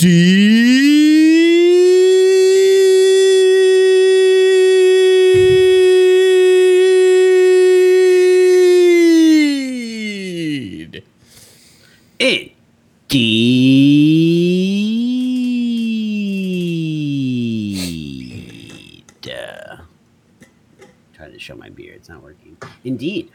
Indeed. Indeed. Uh, trying to show my beer. It's not working. Indeed.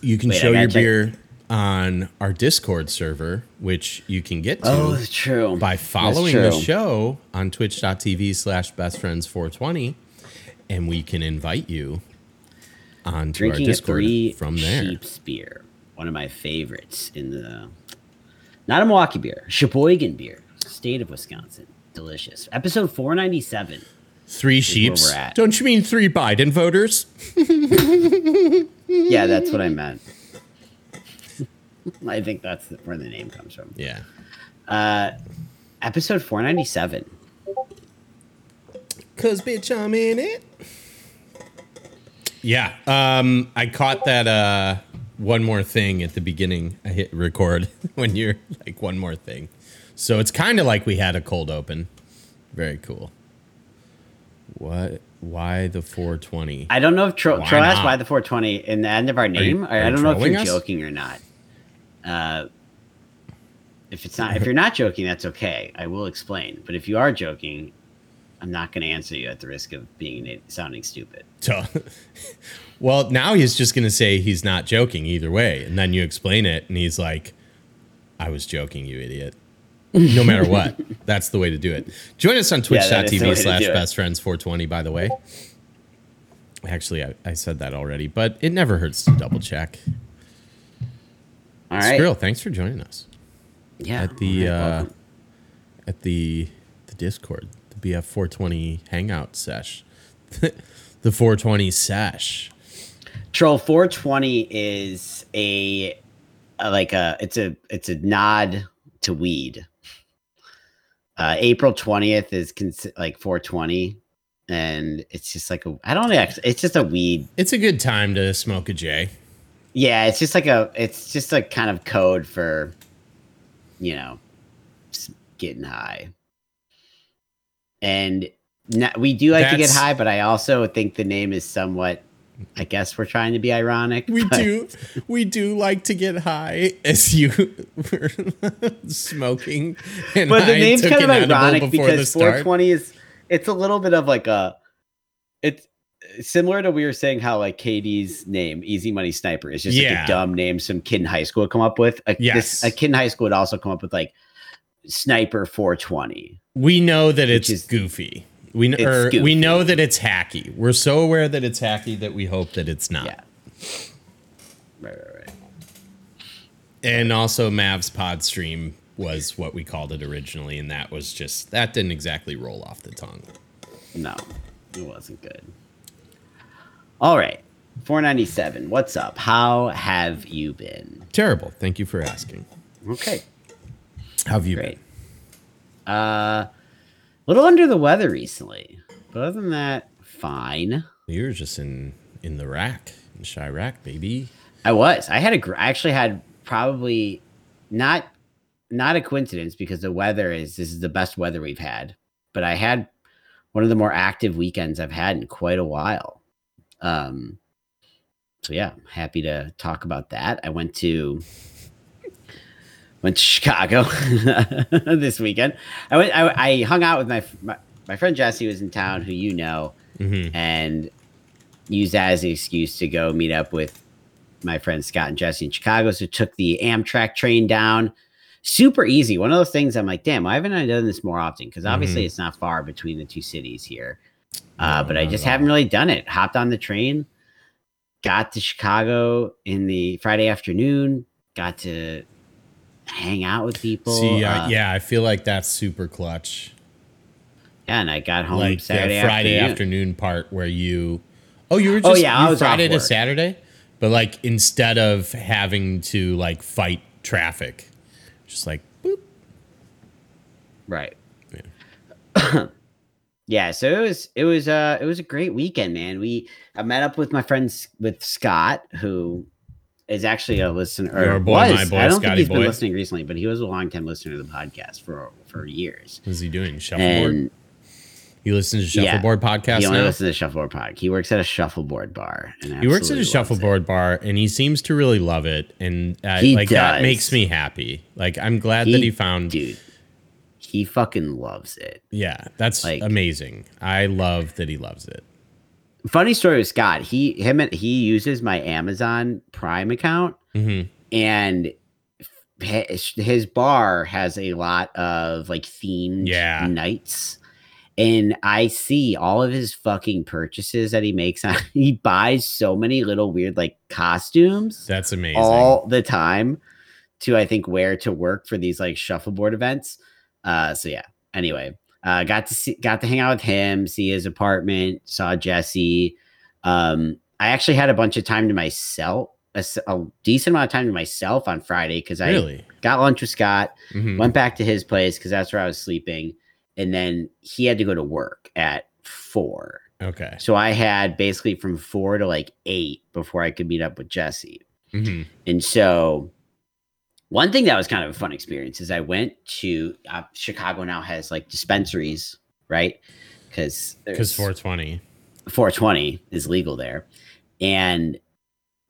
You can Wait, show your check. beer on our Discord server, which you can get to Oh, true. by following the show on twitch.tv slash bestfriends420. And we can invite you onto our Drinking a Discord three from there. sheep's beer. One of my favorites in the not a Milwaukee beer, Sheboygan beer, state of Wisconsin. Delicious. Episode 497. Three sheeps. Don't you mean three Biden voters? Yeah, that's what I meant. I think that's the, where the name comes from. Yeah. Uh, episode 497. Cause bitch, I'm in it. Yeah. Um, I caught that uh one more thing at the beginning. I hit record when you're like one more thing. So it's kind of like we had a cold open. Very cool. What? Why the 420? I don't know if Tro, Why Tro asked why the 420 in the end of our name. are I, I don't know if you're us? joking or not. Uh, if it's not, if you're not joking, that's okay. I will explain. But if you are joking, I'm not going to answer you at the risk of being sounding stupid. So, well, now he's just gonna say he's not joking either way, and then you explain it, and he's like, "I was joking, you idiot." No matter what, that's the way to do it. Join us on Yeah, that is the way twitch.tv to slash do it. bestfriends420, by the way. Actually, I, I said that already, but it never hurts to double check. All right. Skrill, thanks for joining us Yeah. at the right, uh, at the the Discord, the BF 420 Hangout sesh, the 420 sesh. Troll 420 is a, a like a it's a it's a nod to weed. Uh, April 20th is consi- like 420 and it's just like a I don't it's just a weed. It's a good time to smoke a J. Yeah, it's just like a it's just a kind of code for you know getting high. And na- we do like to get high, but I also think the name is somewhat I guess we're trying to be ironic. We but- do, we do like to get high as you were smoking. And but the name's kind of ironic because 420 is it's a little bit of like a it's similar to we were saying how like Katie's name Easy Money Sniper is just like a dumb name some kid in high school would come up with. A, Yes. this, a kid in high school would also come up with like Sniper 420. We know that it's is- goofy. We It's or we know that it's hacky. We're so aware that it's hacky that we hope that it's not. Yeah. Right, right, right. And also, Mavs pod stream was what we called it originally, and that was just that didn't exactly roll off the tongue. No, it wasn't good. All right. 497. What's up? How have you been? Terrible. Thank you for asking. Okay. How have you Great. Uh, a little under the weather recently, but other than that, fine. You're just in in the rack, in Chiraq, baby. I was. I had a. gr- I actually had probably not not a coincidence because the weather is this is the best weather we've had. But I had one of the more active weekends I've had in quite a while. Um. So yeah, happy to talk about that. I went to went to Chicago this weekend. I went. I, I hung out with my, my my friend Jesse was in town, who you know, Mhm. and used that as an excuse to go meet up with my friends Scott and Jesse in Chicago. So took the Amtrak train down. Super easy. One of those things I'm like, damn, why haven't I done this more often? Because obviously Mhm. it's not far between the two cities here. Uh, No, but I just haven't really done it. Hopped on the train, got to Chicago in the Friday afternoon, got to hang out with people. See, uh, uh, yeah, I feel like that's super clutch. yeah, and I got home Like Saturday the Friday afternoon. afternoon. part where you, oh, you were Oh, just yeah, I was Friday to. Saturday, but like instead of having to like fight traffic, just like boop. Right. Yeah. yeah, so it was it was uh it was a great weekend, man. We I met up with my friends with Scott, who is actually a listener. Your boy, was. my boy, I don't Scotty think he's boy. been listening recently, but he was a long time listener to the podcast for for years. What's he doing? Shuffleboard. And he listens to yeah, Shuffleboard podcast he only now. listens to Shuffleboard podcast. He works at a shuffleboard bar. And He works at a loves it. shuffleboard bar, and he seems to really love it, and uh, He like that makes me happy. Like I'm glad that he found. dude. He fucking loves it. Yeah, that's Like- amazing. I love that he loves it. Funny story with Scott. He him he uses my Amazon Prime account, hmm and his, his bar has a lot of like themed Yeah. nights. And I see all of his fucking purchases that he makes. He buys so many little weird like costumes That's amazing. all the time to I think wear to work for these like shuffleboard events. Uh so yeah. Anyway, uh got to see got to hang out with him, see his apartment, saw Jesse. Um I actually had a bunch of time to myself, a decent amount of time to myself on Friday cuz I really? got lunch with Scott, Mhm. went back to his place cuz that's where I was sleeping and then he had to go to work at 4. Okay. So I had basically from 4 to like 8 before I could meet up with Jesse. hmm And so, one thing that was kind of a fun experience is I went to uh, Chicago now has like dispensaries, right? Because Because 420. 420 is legal there, and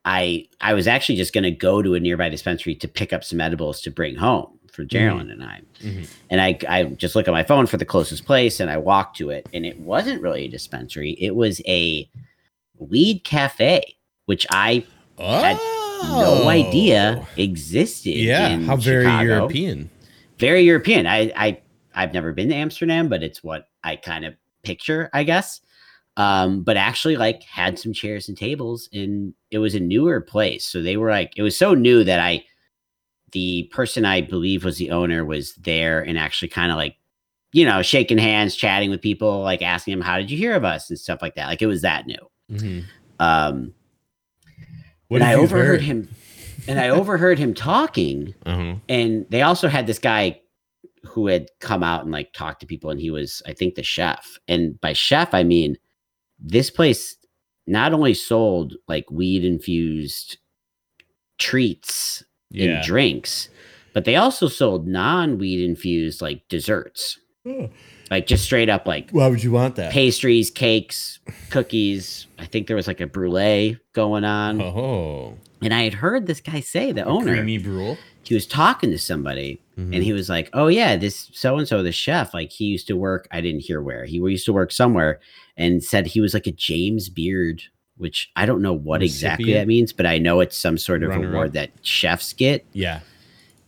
I I was actually just going to go to a nearby dispensary to pick up some edibles to bring home for Geraldine and I. Mhm. And I I just look at my phone for the closest place, and I walked to it, and it wasn't really a dispensary; it was a weed cafe, which I had Oh. no idea existed. Yeah. in How very Chicago. European. Very European. I, I I've never been to Amsterdam, but it's what I kind of picture, I guess. Um, but actually, like, had some chairs and tables, and it was a newer place. So they were like, it was so new that I, the person I believe was the owner, was there and actually kind of like, you know, shaking hands, chatting with people, like asking them, "How did you hear of us?" and stuff like that. Like it was that new. Mhm. Um, What and I overheard heard? him, and I overheard him talking Uh-huh. and they also had this guy who had come out and like talked to people and he was i think the chef and by chef i mean this place not only sold like weed infused treats Yeah. and drinks but they also sold non-weed infused like desserts like just straight up like Why would you want that? pastries cakes cookies i think there was like a brulee going on Oh. and i had heard this guy say the owner Creamy brule. he was talking to somebody Mhm. and he was like, "Oh yeah, this so and so, the chef, like he used to work. I didn't hear where he used to work somewhere, and said he was like a James Beard, which I don't know what exactly that means, but I know it's some sort of Runner-up? award that chefs get. Yeah.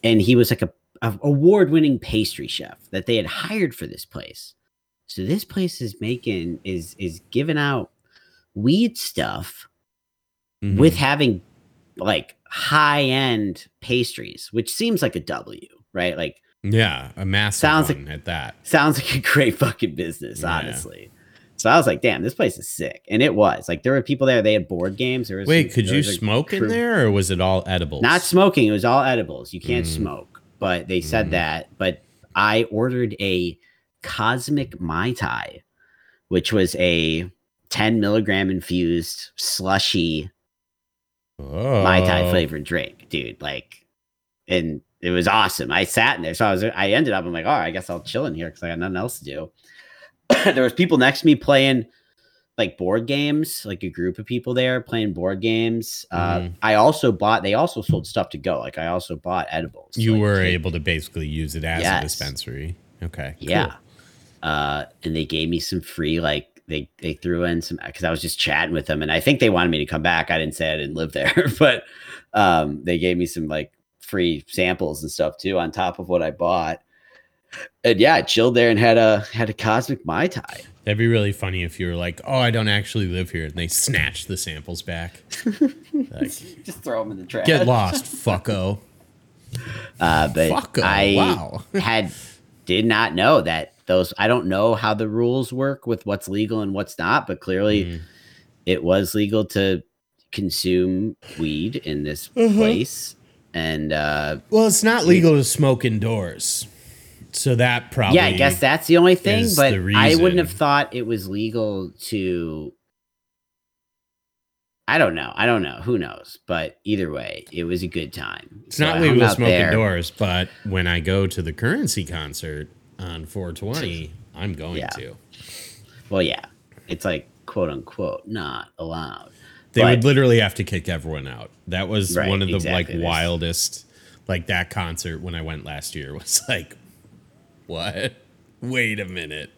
And he was like a, a award-winning pastry chef that they had hired for this place. So this place is making is is giving out weed stuff Mhm. with having like high-end pastries, which seems like a W, right? Like yeah, a massive Sounds one at that. sounds like a great fucking business, Yeah. honestly. So I was like, damn, this place is sick. And it was. Like there were people there, they had board games. There was Wait, some- could there you was smoke in there or was it all edibles? Not smoking, it was all edibles. You can't Mm. smoke. But they said Mm. that. But I ordered a cosmic Mai Tai, which was a 10 milligram infused slushy oh. Mai Tai flavored drink, dude. Like, and it was awesome. I sat in there, so I was. I ended up. I'm like, all right, I guess I'll chill in here because I got nothing else to do. there was people next to me playing like board games, like a group of people there playing board games. Uh, Mhm. I also bought. They also sold stuff to go. Like I also bought edibles. You like, were cake. able to basically use it as Yes. a dispensary. Okay. cool. Yeah. Uh, and they gave me some free like they they threw in some because I was just chatting with them, and I think they wanted me to come back. I didn't say I didn't live there, but um, they gave me some like free samples and stuff too on top of what I bought. And yeah, I chilled there and had a had a cosmic mai tai. That'd be really funny if you were like, "Oh, I don't actually live here," and they snatch the samples back. like, Just throw them in the trash. get lost, fucko. Uh, but Fucko, I wow. had did not know that those. I don't know how the rules work with what's legal and what's not, but clearly Mm. it was legal to consume weed in this Mm-hmm. place. And uh, Well, it's not legal to smoke indoors. So that probably yeah, I guess that's the only thing. But I wouldn't have thought it was legal to. I don't know. I don't know. Who knows? But either way, it was a good time. It's So not legal hung to out smoke there. indoors, but when I go to the Curren$y concert on 420, I'm going Yeah. to. Well, yeah, it's like quote unquote not allowed. They would literally have to kick everyone out. That was Right, one of the exactly. like wildest like that concert when I went last year was like what? Wait a minute.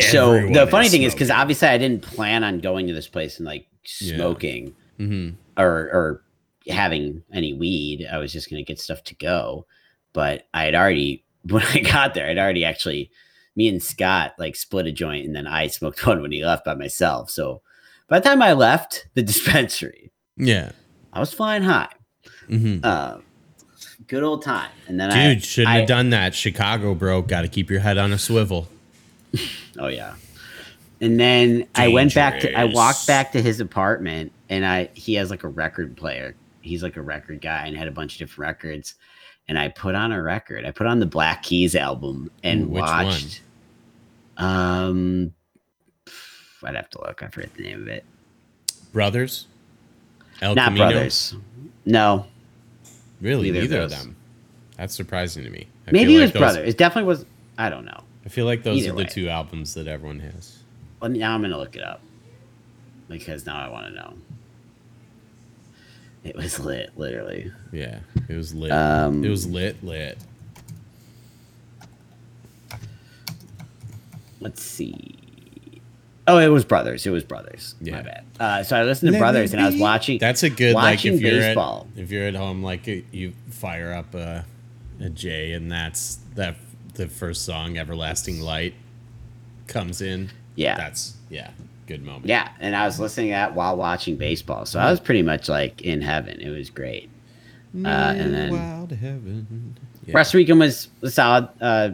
So the funny thing is because obviously I didn't plan on going to this place and like Yeah. smoking Mhm. or or having any weed. I was just gonna get stuff to go, but I had already when I got there, I'd already actually me and Scott like split a joint and then I smoked one when he left by myself. So by the time I left the dispensary, Yeah. I was flying high. hmm Uh, good old time. And then I Dude, shouldn't I- have done that. Chicago, bro. Got to keep your head on a swivel. Oh yeah. And then I went back to I walked back to his apartment and I he has like a record player. He's like a record guy and had a bunch of different records. And I put on a record. I put on the Black Keys album and Ooh, watched um I'd have to look. I forget the name of it. Brothers? El Not Camino? Brothers. No. Really? Neither of Neither, of, those. them. That's surprising to me. I Maybe feel it was like those- Brothers. It definitely was I don't know. I feel like those Either are the way. two albums that everyone has. Well, now I'm gonna look it up. Because now I want to know. It was lit, literally. Yeah, it was lit. Um, it was lit, lit. let's see. Oh, it was Brothers. It was Brothers. Yeah. My bad. Uh, so I listened to Let Brothers, and I was watching. That's a good like watching if you're baseball. at if you're at home, like you fire up a, a J, and that's that the first song, "Everlasting Light," comes in. Yeah. that's yeah, good moment. yeah, and I was listening to that while watching baseball, so I was pretty much like in heaven. It was great. Uh, and then Wild heaven. Yeah. rest of weekend was, was solid. Uh,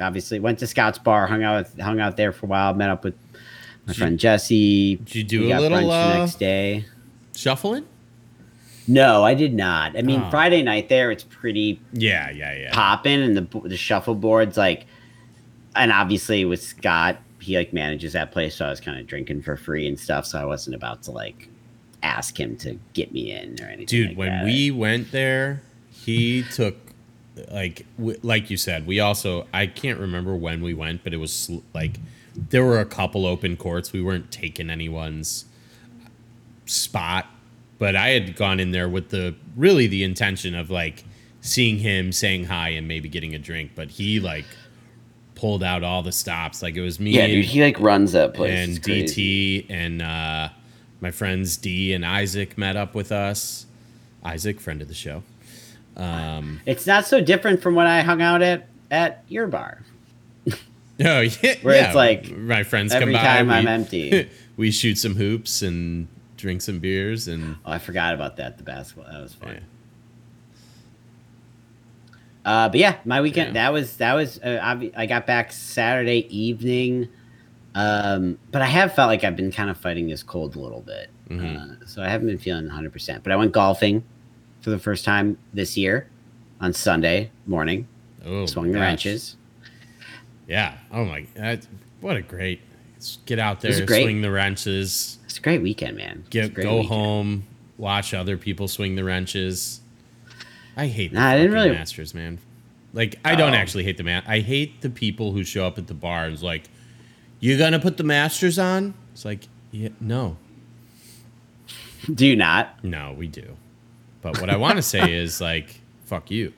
obviously, went to Scott's Bar, hung out with, hung out there for a while, met up with my Did friend Jesse. did you do a little, uh, next day? Shuffling. No, I did not. I mean, Oh. Friday night there, it's pretty Yeah, yeah, yeah. popping and the the shuffleboards like and obviously with Scott he like manages that place so I was kind of drinking for free and stuff so I wasn't about to like ask him to get me in or anything dude like when that. we went there he took like w- like you said we also i can't remember when we went but it was sl- like there were a couple open courts we weren't taking anyone's spot but i had gone in there with the really the intention of like seeing him saying hi and maybe getting a drink but he like pulled out all the stops like it was me yeah dude he like runs that place and It's crazy. DT and uh, my friends D and Isaac met up with us. Isaac, friend of the show. Um, it's not so different from when I hung out at at your bar oh yeah, Where yeah. it's like, my friends come every by. time we, I'm empty. we shoot some hoops and drink some beers and oh I forgot about that the basketball that was fun yeah. Uh, but yeah, my weekend Yeah. that was that was uh, obvi- I got back Saturday evening, um, but I have felt like I've been kind of fighting this cold a little bit, Mhm. uh, so I haven't been feeling 100. percent But I went golfing for the first time this year on Sunday morning, oh, swung the wrenches. Yeah. Oh my. That, what a great. Get out there, great. swing the wrenches. It's a great weekend, man. Get go weekend. home, watch other people swing the wrenches. I hate the Nah, I didn't really- Masters, man. Like I don't Oh. actually hate the man. I hate the people who show up at the bar and like, "You gonna put the Masters on?" It's like, yeah, no, Do you not? no, we do. But what I want to say is like, fuck you.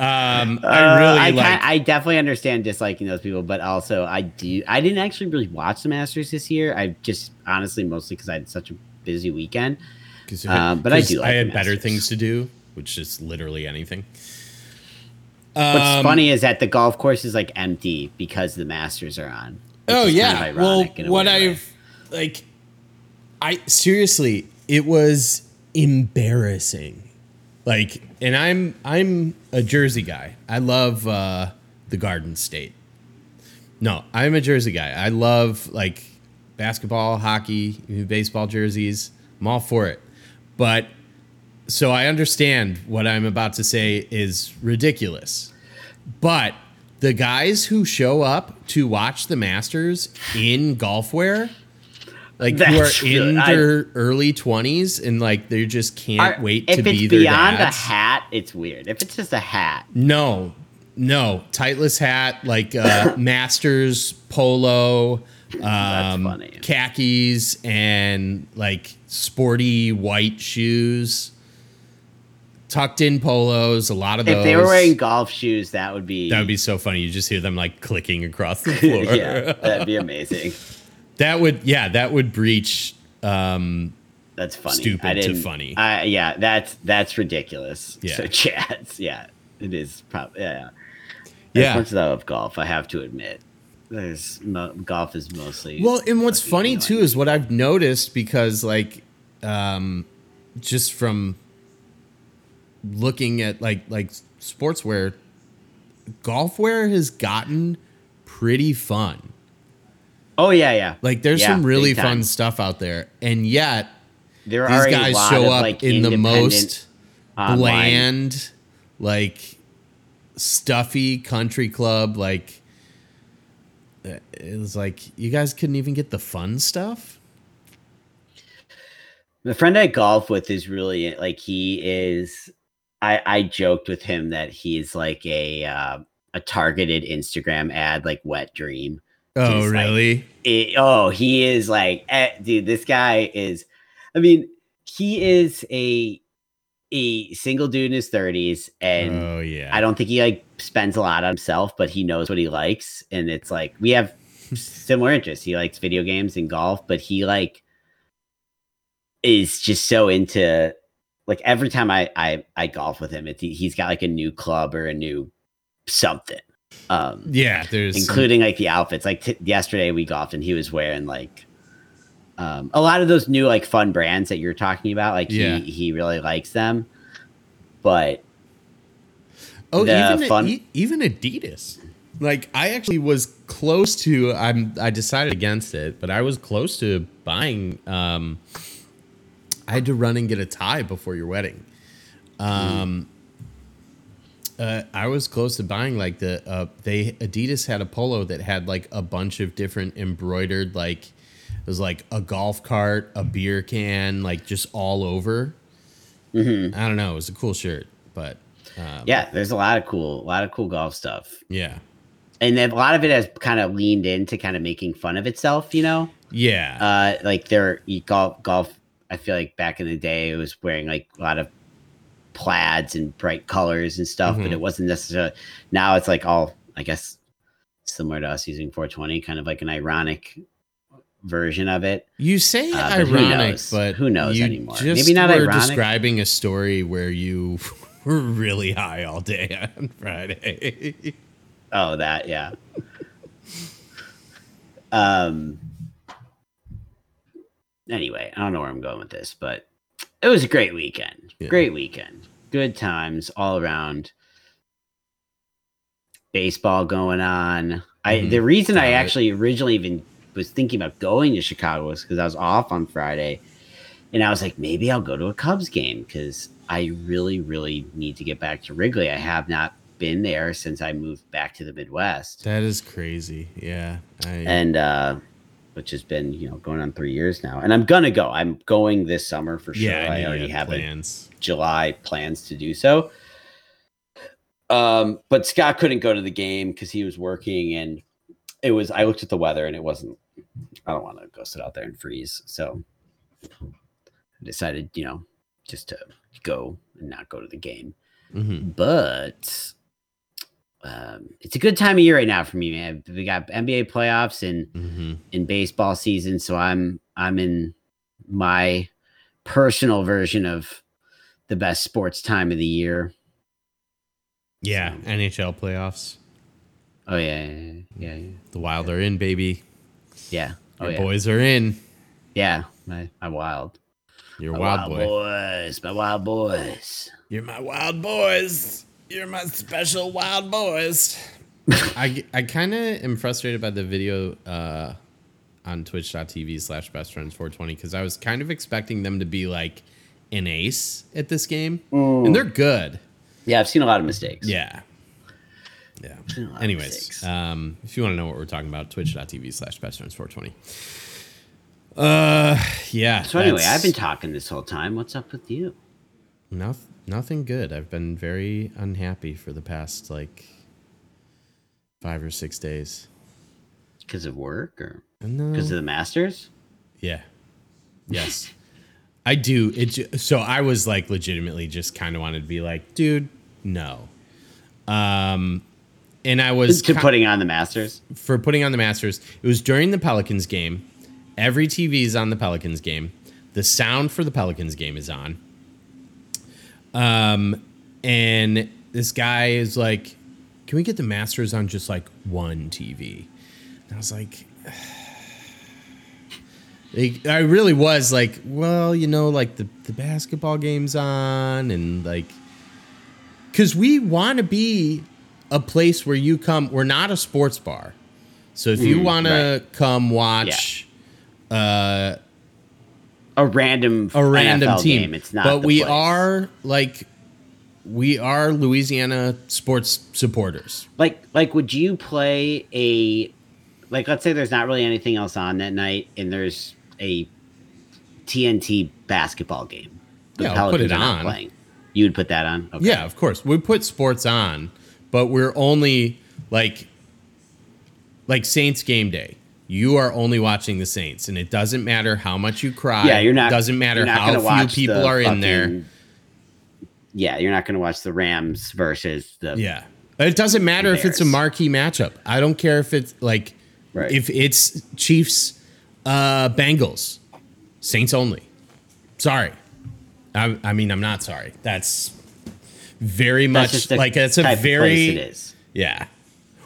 Um, Uh, I really I, like. I definitely understand disliking those people, but also I do. I didn't actually really watch the Masters this year. I just honestly mostly because I had such a busy weekend. um, but I do like I had better things to do, which is literally anything. What's Um, funny is that the golf course is like empty because the Masters are on. Oh yeah. kind of well, ironic in a what. I've like, I seriously, it was embarrassing Like, and I'm I'm a Jersey guy. I love uh, the Garden State. No, I'm a Jersey guy. I love like basketball, hockey, baseball jerseys. I'm all for it. But so I understand what I'm about to say is ridiculous. But the guys who show up to watch the Masters in golf wear, like who are That's in. I- their early 20s and like they just can't Are- wait to be it's their beyond dads. a hat, it's weird. If it's just a hat, No, no, tightless hat, like uh, Masters polo, um, funny. khakis, and like sporty white shoes, tucked in polos. A lot of those. if they were wearing golf shoes, that would be that would be so funny. You just hear them like clicking across the floor. yeah, that'd be amazing. That would, yeah, that would breach. Um, That's funny. Stupid I to funny. I- yeah, that's that's ridiculous. Yeah. So chats, yeah, it is probably yeah. Yeah. As much as I love golf, I have to admit, there's mo- golf is mostly Well, and what's funny annoying. too is what I've noticed because like um just from looking at like like sportswear golf wear has gotten pretty fun. Oh yeah, yeah. Like there's Yeah, some really fun stuff out there. And yet There these are guys show up like, in the most online- bland like stuffy country club like it was like you guys couldn't even get the fun stuff. The friend I golf with is really like he is. I I joked with him that he's like a uh, a targeted Instagram ad, like wet dream. Oh, He's like- really? It- oh, he is like, eh, dude. This guy is. I mean, he is a a single dude in his thirties, and oh, yeah. I don't think he like spends a lot on himself, but he knows what he likes, and it's like we have similar interests. He likes video games and golf, but he like is just so into like every time I I, I golf with him, it's he's got like a new club or a new something. Um, Yeah, there's including like the outfits. Like t- yesterday we golfed and he was wearing like um, a lot of those new like fun brands that you're talking about. Like Yeah. he he really likes them, but oh even fun- e- even Adidas. Like I actually was close to I'm I decided against it, but I was close to buying um I had to run and get a tie before your wedding. Um uh, I was close to buying like the uh, they Adidas had a polo that had like a bunch of different embroidered like it was like a golf cart, a beer can, like just all over. Mhm. I don't know. It was a cool shirt, but um, yeah, there's a lot of cool, a lot of cool golf stuff, yeah, and then a lot of it has kind of leaned into kind of making fun of itself. You know, yeah, uh, like you golf, golf. I feel like back in the day, it was wearing like a lot of plaids and bright colors and stuff, but Mhm. it wasn't necessarily. Now it's like all, I guess, similar to us using 420, kind of like an ironic version of it. you say Uh, but who ironic, knows? but Who knows anymore? Maybe not were ironic. describing a story where you were really high all day on Friday. Oh, that yeah. um. Anyway, I don't know where I'm going with this, but it was a great weekend. Yeah. Great weekend. Good times all around. Baseball going on. I Mhm. the reason I actually originally even was thinking about going to Chicago was because I was off on Friday, and I was like, maybe I'll go to a Cubs game because I really, really need to get back to Wrigley. I have not been there since I moved back to the Midwest that is crazy. Yeah, I, and uh which has been you know going on three years now. And i'm gonna go. I'm going this summer for sure. Yeah, i, already have a plans. july plans to do so. Um but scott couldn't go to the game because he was working and it was i looked at the weather and it wasn't i don't want to go sit out there and freeze. So i decided you know just to go and not go to the game. Mhm. but um, it's a good time of year right now for me, man. We got NBA playoffs and Mhm. in baseball season, so I'm I'm in my personal version of the best sports time of the year. Yeah, NHL playoffs. Oh yeah, yeah, yeah, yeah. yeah. The Wild are in, baby. yeah. Oh Your yeah, boys are in. yeah. My my wild. You're My wild, boy. boys, my wild boys. You're my wild boys. You're my special wild boys. I, I kind of am frustrated by the video uh, on twitch.tv slash best friends 420 because I was kind of expecting them to be like an ace at this game. And they're good. Yeah, I've seen a lot of mistakes. Yeah. Yeah. a lot of Anyways, um, if you want to know what we're talking about, twitch.tv slash best friends 420. Uh, yeah. So anyway, I've been talking this whole time. What's up with you? Noth- nothing good. I've been very unhappy for the past like five or six days. Because of work or No. because of the Masters? Yeah. Yes. I do. It so I was like legitimately just kind of wanted to be like, dude, no. Um and I was To putting on the Masters? for putting on the Masters. It was during the Pelicans game. Every TV is on the Pelicans game. The sound for the Pelicans game is on. Um, and this guy is like, "Can we get the Masters on just like one TV?" And I was like, like, I really was like, well, you know, like the the basketball game's on, and like, because we want to be a place where you come. We're not a sports bar, so if you want to come watch A random a random NFL team, game. It's not. but we place. are like, we are Louisiana sports supporters. like like would you play a like let's say there's not really anything else on that night and there's a TNT basketball game. The Yeah, put it on. Playing. You would put that on? Okay. Yeah, of course. We put sports on, but we're only like like Saints game day. You are only watching the Saints, and it doesn't matter how much you cry. Yeah, you're not. Doesn't matter not how few people are in there. Yeah, you're not going to watch the Rams versus the. Yeah, it doesn't matter if it's a marquee matchup. I don't care if it's like Right. if it's Chiefs, uh, Bengals, Saints only. Sorry, I, I mean I'm not sorry. That's very That's much the like it's a type of place very it is. yeah.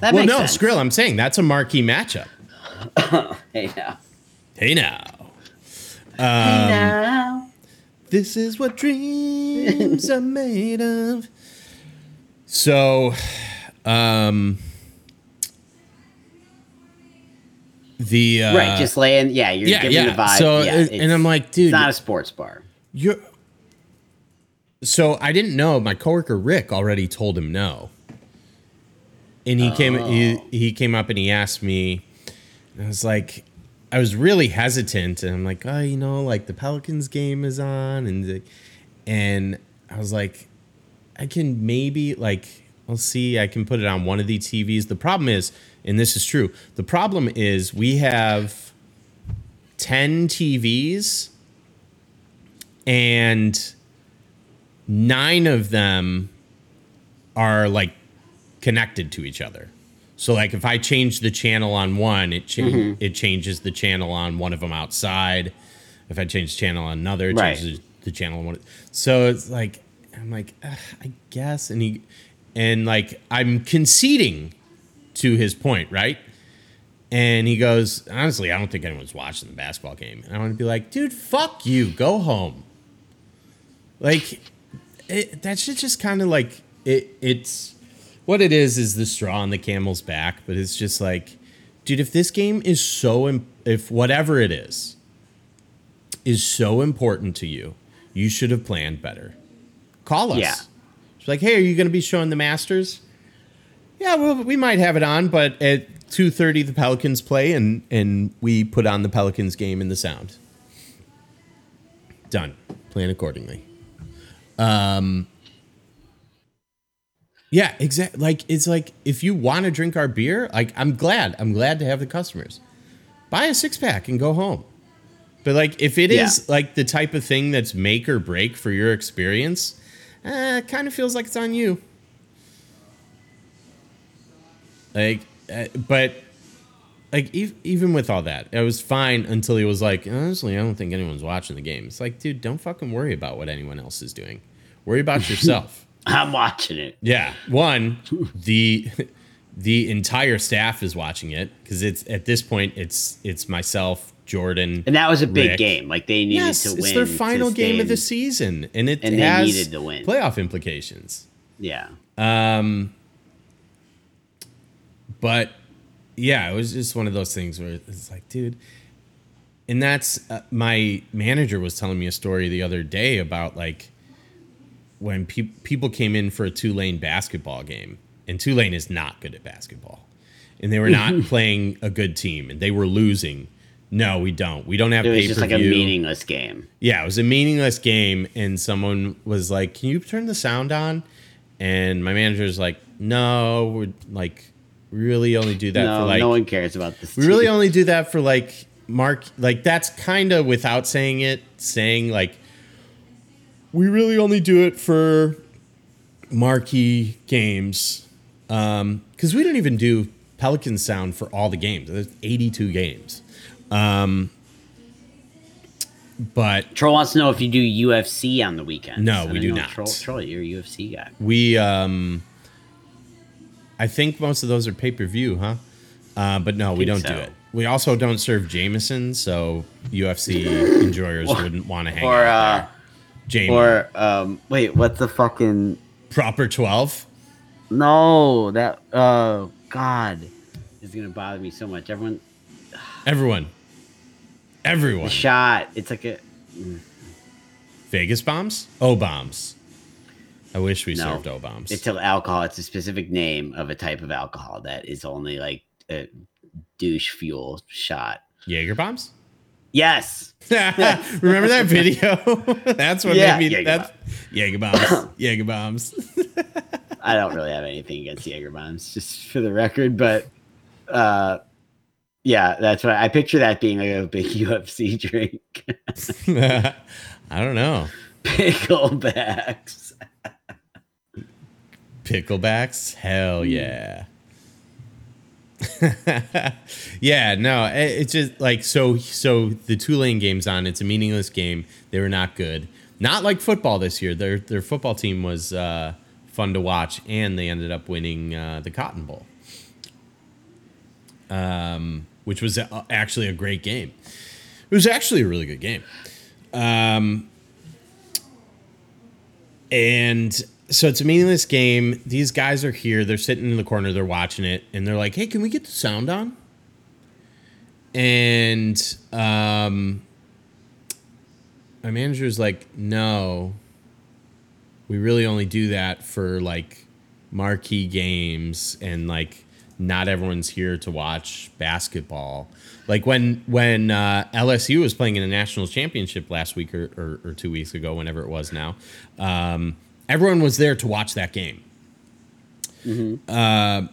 That well, no, sense. Skrill. I'm saying that's a marquee matchup. Hey now. Hey now, hey now. this is what dreams are made of. So, um, the uh, right, just laying. Yeah, you're yeah, giving yeah. the vibe. So, yeah, and- I'm like, dude, it's not a sports bar. You're so I didn't know. My coworker Rick already told him no, and he came he, he came up and he asked me, I was like, I was really hesitant, and I'm like, oh, you know, like the Pelicans game is on, and the, and I was like, I can maybe like I'll see. I can put it on one of the TVs. The problem is, and this is true. The problem is we have ten TVs and nine of them are like connected to each other. So like if I change the channel on one, it cha- Mm-hmm. it changes the channel on one of them outside. If I change the channel on another, it Right. changes the channel on one. So it's like I'm like I guess, and he and like I'm conceding to his point, right? And he goes, honestly, I don't think anyone's watching the basketball game. And I want to be like, dude, fuck you, go home. Like, it, that shit just kind of like it. It's what it is is the straw on the camel's back, but it's just like, dude, if this game is so, im- if whatever it is, is so important to you, you should have planned better. Call us. Yeah. It's like, hey, are you going to be showing the Masters? Yeah, well, we might have it on, but at two thirty, the Pelicans play, and and we put on the Pelicans game in the sound. Done. Plan accordingly. Um. Yeah, exactly. Like it's like if you want to drink our beer, like I'm glad. I'm glad to have the customers. Buy a six pack and go home. But like if it is Yeah. like the type of thing that's make or break for your experience, uh, it kind of feels like it's on you. Like, uh, but like ev- even with all that, it was fine until he was like, honestly, I don't think anyone's watching the game. It's like, dude, don't fucking worry about what anyone else is doing. Worry about yourself. I'm watching it. yeah, one, the the entire staff is watching it because it's at this point it's it's myself, Jordan. And that was a big Rick. game. Like they needed yes, to win. it's their final game of the season, and it and they needed to win. playoff implications. Yeah. Um, but yeah, it was just one of those things where it's like, dude. And that's uh, my manager was telling me a story the other day about like when pe- people came in for a Tulane basketball game, and Tulane is not good at basketball, and they were not playing a good team, and they were losing. No, we don't. We don't have It was just like a meaningless game. Yeah, it was a meaningless game, and someone was like, "Can you turn the sound on?" And my manager manager's like, "No, we're like, we really only do that no, for like, no one cares about this. we really only do that for like mark, like that's kind of without saying it, saying like, we really only do it for marquee games, um, because we don't even do Pelican sound for all the games. There's 82 games, um, but Troll wants to know if you do UFC on the weekend. No, we do not. Troll, Troll, you're a UFC guy. We, um, I think most of those are pay per view, huh? Uh, but no, we don't think do it. We also don't serve Jameson, so UFC enjoyers wouldn't want to hang Or out uh. Jamie, or um, wait, what's the fucking? proper twelve. No, that uh, God, is gonna bother me so much. Everyone, Everyone, everyone. the shot. It's like a Vegas bombs, O bombs. I wish we No. served O bombs. it's alcohol. It's a specific name of a type of alcohol that is only like a douche fuel shot. Jaeger bombs. Yes. Remember that video? that's what Yeah, made me. Jaeger that's Jaeger bombs. Jaeger bombs. I don't really have anything against Jaeger bombs, just for the record, but uh yeah, that's what I picture that being like a big UFC drink. I don't know. Picklebacks. Picklebacks? Hell Hmm. yeah. yeah, no, it, it's just like so. So the Tulane game's on. It's a meaningless game. They were not good. Not like football this year. Their their football team was uh, fun to watch, and they ended up winning uh, the Cotton Bowl, um, which was uh, actually a great game. It was actually a really good game. Um, and so it's a meaningless game. These guys are here. They're sitting in the corner. They're watching it, and they're like, "Hey, can we get the sound on?" And um, my manager's like, "No, we really only do that for like marquee games, and like not everyone's here to watch basketball." Like when when uh, LSU was playing in a national championship last week or, or, or two weeks ago, whenever it was now, um, everyone was there to watch that game. Uh,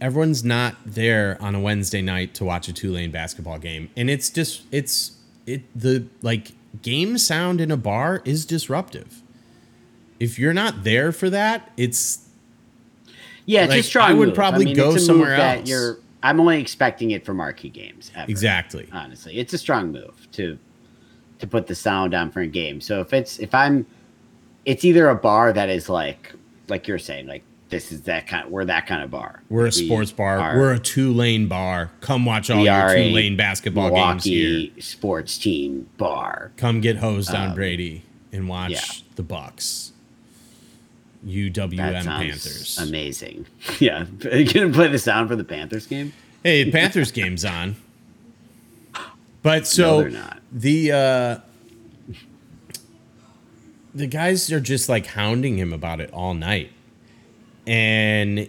everyone's not there on a Wednesday night to watch a Tulane basketball game, and it's just it's it the like game sound in a bar is disruptive. If you're not there for that, it's Yeah, it's Like, a strong I would move. probably mean, go somewhere else. You're, I'm only expecting it for marquee games. Ever, exactly Honestly, it's a strong move to to put the sound on for a game. So if it's if I'm, it's either a bar that is like like you're saying like this is that kind. We're that kind of bar. we're a We sports bar. are- we're a Tulane bar. Come watch all your a Tulane basketball games here. Sports team bar. Come get hosed on Brady and watch Um, yeah. the Bucks. UWM Panthers. amazing. Yeah, are you gonna play the sound for the Panthers game? Hey, Panthers game's on. But so they're not. the uh the guys are just like hounding him about it all night. And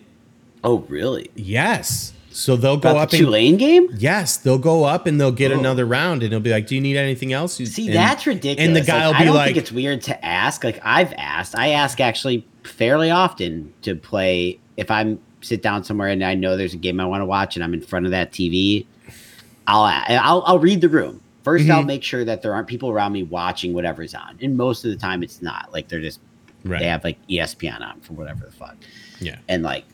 Oh, really? yes. So they'll go About up the and game? yes, they'll go up and they'll get Oh. another round and he'll be like, "Do you need anything else?" See, And- that's ridiculous. And the guy Like, will I don't like, think it's weird to ask. Like I've asked, I ask actually fairly often to play if I'm sit down somewhere and I know there's a game I want to watch and I'm in front of that TV. I'll I'll, I'll read the room 1st I'll Mhm. make sure that there aren't people around me watching whatever's on, and most of the time it's not. Like they're just right. they have like ESPN on for whatever the fuck. yeah. And like,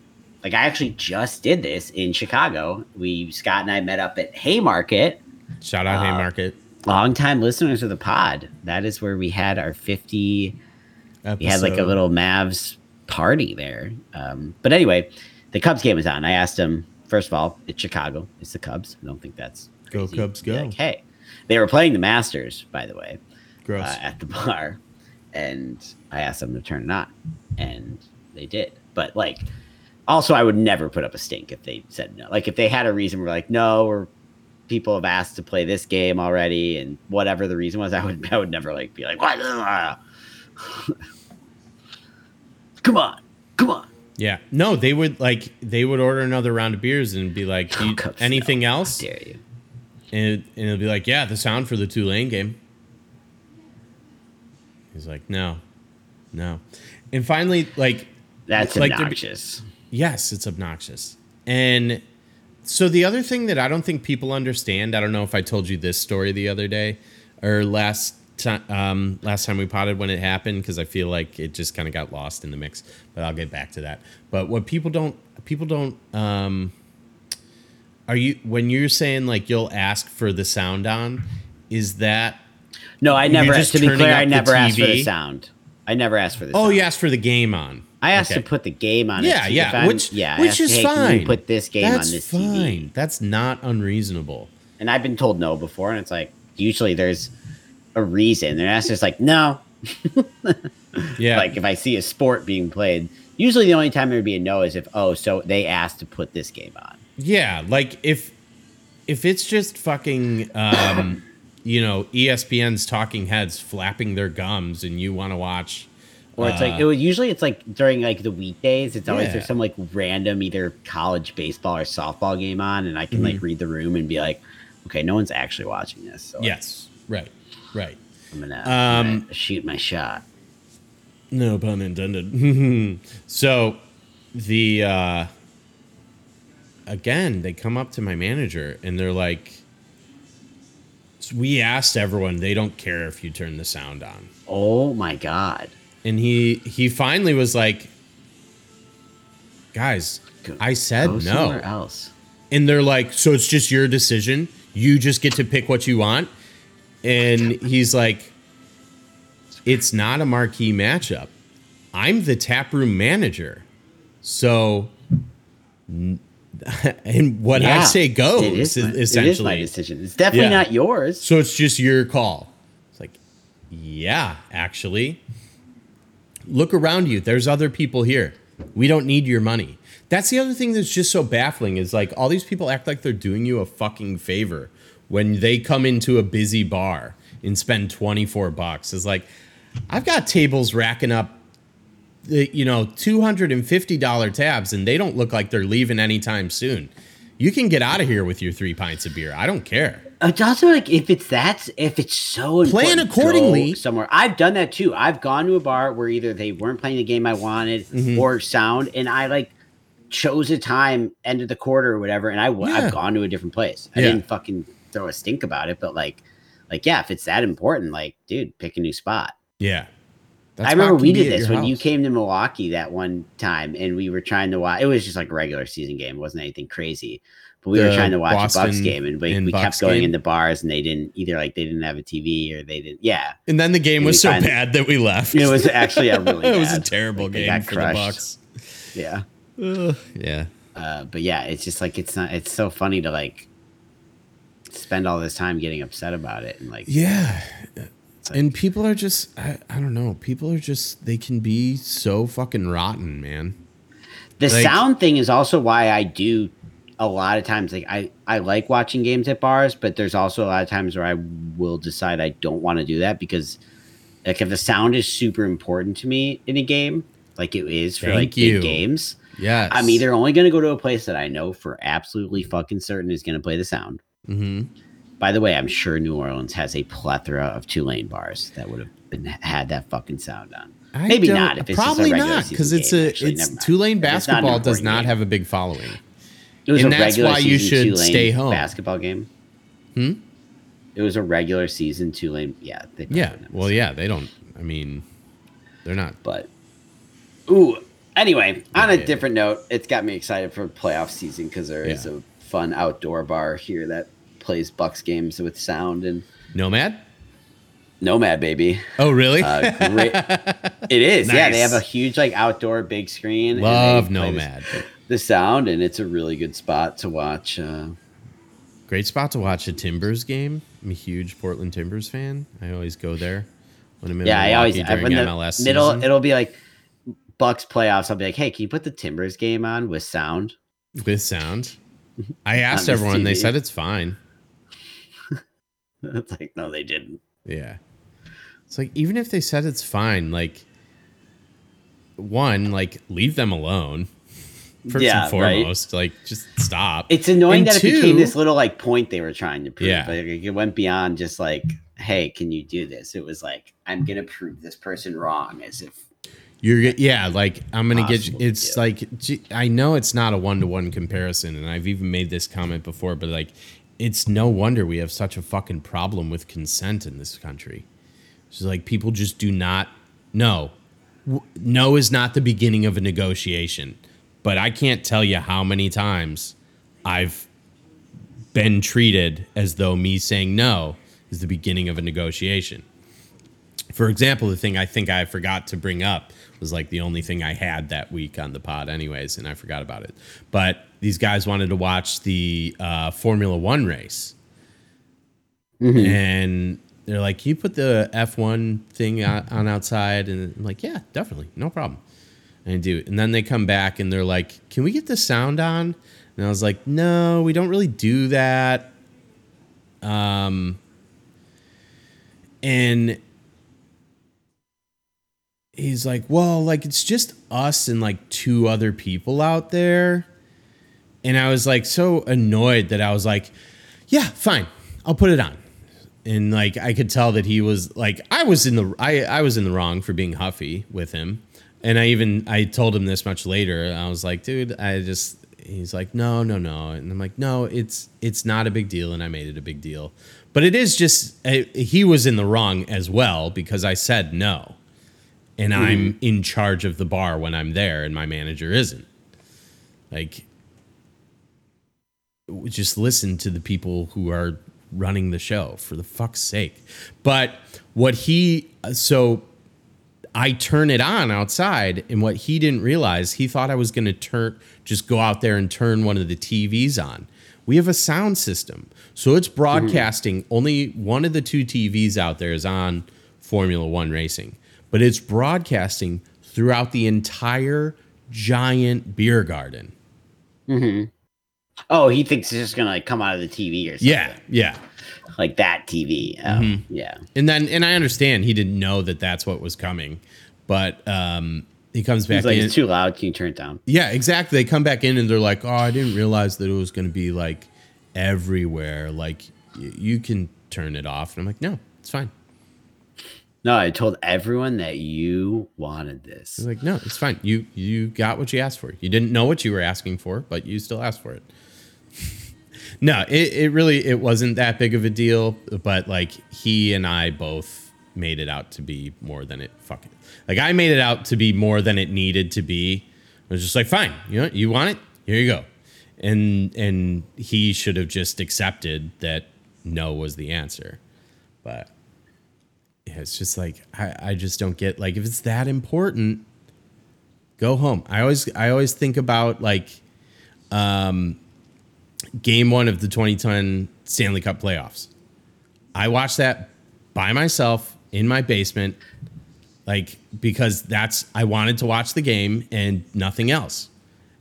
like I actually just did this in Chicago. We Scott and I met up at Haymarket. Shout out Uh, Haymarket. Longtime listeners of the pod. That is where we had our fifty. We had like a little Mavs party there. Um, but anyway, the Cubs game was on. I asked him first of all, it's Chicago. It's the Cubs. I don't think that's Go. Cubs, go. Like, hey, They were playing the Masters, by the way, Gross. uh, at the bar, and I asked them to turn it on, and they did. But like, also, I would never put up a stink if they said no. Like, if they had a reason, we're like, no, or people have asked to play this game already, and whatever the reason was, I would, I would never like be like, what? come on, come on. yeah. No, they would like they would order another round of beers and be like, Oh, anything no. How else? dare you? And, and it'll be like, yeah, the sound for the Tulane game. He's like, no, no. And finally, like, That's Like, obnoxious. yes, it's obnoxious. And so the other thing that I don't think people understand, I don't know if I told you this story the other day or last time, um, last time we potted when it happened, because I feel like it just kind of got lost in the mix. But I'll get back to that. But what people don't, people don't, um, are you when you're saying like you'll ask for the sound on? Is that No, I never. just To be clear, I never asked for the sound. I never asked for the. Oh, sound. you asked for the game on. I asked Okay. to put the game on. Yeah, yeah, which yeah, which asked, is hey, fine. Put this game That's on this fine. TV? That's not unreasonable. And I've been told no before, and it's like usually there's a reason. That's just like no. Yeah, Like if I see a sport being played, usually the only time there would be a no is if oh, so they asked to put this game on. Yeah. Like if if it's just fucking, um, you know, ESPN's talking heads flapping their gums, and you want to watch. Or it's like uh, it was usually it's like during like the weekdays. It's always Yeah. there's some like random either college baseball or softball game on, and I can Mm-hmm. like read the room and be like, okay, no one's actually watching this. So like, Yes, right, right. I'm gonna, Um, I'm gonna shoot my shot. No pun intended. so the uh again, they come up to my manager and they're like we asked everyone, they don't care if you turn the sound on. Oh my god. And he he finally was like guys, Go- I said Go somewhere no. else. And they're like, so it's just your decision. You just get to pick what you want. And he's like, it's not a marquee matchup. I'm the taproom manager. So, n- and what I say goes, It is, my, it is my decision. It's definitely Yeah. not yours. So it's just your call. It's like, yeah, actually. Look around you. There's other people here. We don't need your money. That's the other thing that's just so baffling is like all these people act like they're doing you a fucking favor when they come into a busy bar and spend 24 bucks. It's like, I've got tables racking up you know, $250 tabs and they don't look like they're leaving anytime soon. You can get out of here with your three pints of beer. I don't care. It's also like if it's that if it's so Plan accordingly. somewhere. I've done that too. I've gone to a bar where either they weren't playing the game I wanted Mm-hmm. or sound, and I like chose a time, end of the quarter or whatever, and I Yeah. I've gone to a different place. I Yeah. didn't fucking throw a stink about it, but like, like yeah, if it's that important, like, dude, pick a new spot. Yeah. That's I remember we did this when you came to Milwaukee that one time, and we were trying to watch. It was just like a regular season game; it wasn't anything crazy. But we were trying to watch a Bucks game, and we, we Bucks kept going game? into bars, and they didn't either. Like they didn't have a TV, or they didn't. Yeah, And then the game And was so finally- bad that we left. it was actually a really. it was a terrible Like, game for the. Bucks. Yeah, Yeah. uh, but yeah, it's just like it's not. It's so funny to like spend all this time getting upset about it, and like Yeah. Like- And people are just I, I don't know. People are just they can be so fucking rotten, man. The Like- sound thing is also why I do a lot of times like I I like watching games at bars, but there's also a lot of times where I will decide I don't want to do that because like if the sound is super important to me in a game, like it is for like you. big games, Yes. I'm either only going to go to a place that I know for absolutely fucking certain is going to play the sound. Mhm. By the way, I'm sure New Orleans has a plethora of Tulane bars that would have been had that fucking sound on. I Maybe not if it's probably not because it's game, a actually, it's. Tulane If it's not basketball does not game. have a big following. It was And a that's regular why you should stay home. basketball game. Hmm? It was a regular season Tulane. Yeah. They Yeah. Well, yeah, they don't. I mean, they're not. But ooh. Anyway, on a Yeah, yeah. different note, it's got me excited for playoff season because there is Yeah. a fun outdoor bar here that plays Bucks games with sound and Nomad. Nomad baby. Oh, really? Uh, great. it is. Yeah, they have a huge like outdoor big screen. Love Nomad. The sound and it's a really good spot to watch uh, Great spot to watch a Timbers game. I'm a huge Portland Timbers fan. I always go there when I'm in Yeah, I always Milwaukee I, during when the MLS middle season. it'll be like Bucks playoffs. I'll be like, hey, can you put the Timbers game on with sound? with sound. I asked everyone. They said it's fine. It's like, no, they didn't. Yeah. It's like even if they said it's fine, like one, like leave them alone. First Yeah, and right. foremost, like just stop. It's annoying And that it became this little like point they were trying to prove. Yeah. Like, it went beyond just like, hey, can you do this? It was like, I'm gonna prove this person wrong, as if You're yeah, like I'm gonna get. Possible, It's like I know it's not a one to one comparison, and I've even made this comment before, but like, it's no wonder we have such a fucking problem with consent in this country. It's like people just do not know. No is not the beginning of a negotiation, but I can't tell you how many times I've been treated as though me saying no is the beginning of a negotiation for example, the thing I think I forgot to bring up was like the only thing I had that week on the pod, anyways, and I forgot about it. But these guys wanted to watch the uh, Formula One race, and they're like, "Can you put the F1 thing on, on outside?" And I'm like, "Yeah, definitely, no problem." And I do, it. and then they come back and they're like, "Can we get the sound on?" And I was like, "No, we don't really do that." Um, and he's like, well, like it's just us and like two other people out there. And I was like so annoyed that I was like, yeah, fine, I'll put it on. And like I could tell that he was like I was in the I, I was in the wrong for being huffy with him. And I even I told him this much later. I was like, dude, I just he's like, no, no, no. And I'm like, no, it's it's not a big deal, and I made it a big deal. But it is just I, he was in the wrong as well because I said no and I'm mm. in charge of the bar when I'm there and my manager isn't. Like just listen to the people who are running the show for the fuck's sake. But what he uh, so I turn it on outside and what he didn't realize, he thought I was going to turn just go out there and turn one of the TVs on. We have a sound system. So it's mm-hmm. broadcasting only one of the two TVs out there is on Formula 1 racing, but it's broadcasting throughout the entire giant beer garden. Mm-hmm. Oh, he thinks it's just gonna like come out of the TV or something. Yeah, yeah. like that TV. Oh, Mm-hmm. Yeah, And then and I understand he didn't know that that's what was coming, but um he comes back he's like, in. it's too loud. Can you turn it down? Yeah, exactly. They come back in and they're like, "Oh, I didn't realize that it was going to be like everywhere. Like y- you can turn it off." And I'm like, "No, it's fine." No, I told everyone that you wanted this. He's like, "No, it's fine. You you got what you asked for. You didn't know what you were asking for, but you still asked for it." No, it, it really it wasn't that big of a deal, but like he and I both made it out to be more than it fucking like I made it out to be more than it needed to be. I was just like, fine, you know, you want it, here you go, and and he should have just accepted that no was the answer, but yeah, it's just like I, I just don't get like if it's that important, go home. I always I always think about like um game one of the 2010 Stanley Cup playoffs. I watched that by myself in my basement, like because that's I wanted to watch the game and nothing else.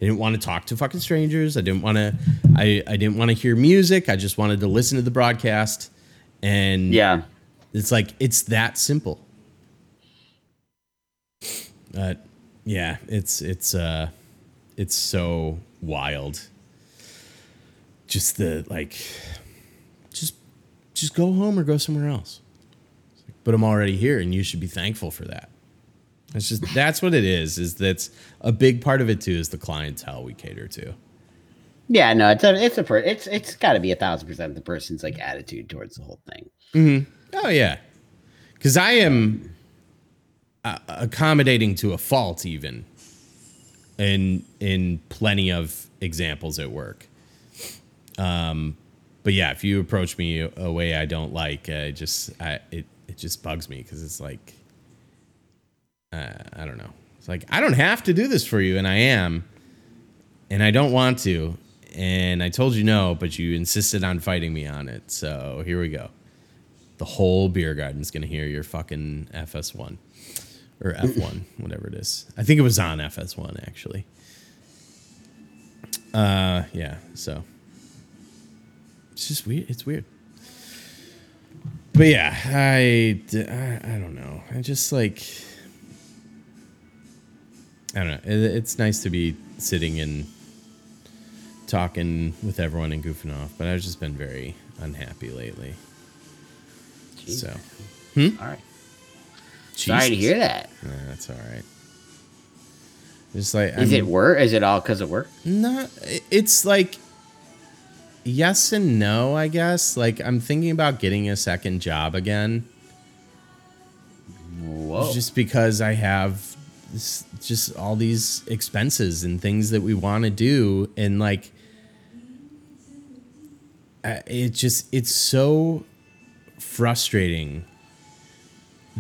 I didn't want to talk to fucking strangers. I didn't want to. I I didn't want to hear music. I just wanted to listen to the broadcast. And Yeah, it's like it's that simple. But yeah, it's it's uh it's so wild. Just the like just just go home or go somewhere else. Like, But I'm already here and you should be thankful for that. That's just that's what it is. Is that's a big part of it too is the clientele we cater to. yeah. No, it's a it's a per- it's it's got to be a thousand percent the person's like attitude towards the whole thing. mm-hmm. Oh yeah, because I am uh, accommodating to a fault, even in in plenty of examples at work. Um, but yeah, if you approach me a, way I don't like, I just I it it just bugs me because it's like uh, I don't know. It's like I don't have to do this for you, and I am, and I don't want to, and I told you no, but you insisted on fighting me on it. So here we go. The whole beer garden's gonna hear your fucking FS1 or F1, whatever it is. I think it was on FS1 actually. Uh, yeah. So it's just weird. It's weird. But yeah, I I don't know. I just like I don't know. It, it's nice to be sitting and talking with everyone and goofing off, but I've just been very unhappy lately. Jeez. So, hmm? All right. Sorry to Jesus. hear that. Nah, that's all right. Just like Is I'm it work? Is it all because of work? not. It's like yes and no. I guess. Like I'm thinking about getting a second job again. Whoa. just because I have this, just all these expenses and things that we want to do, and like, it just it's so frustrating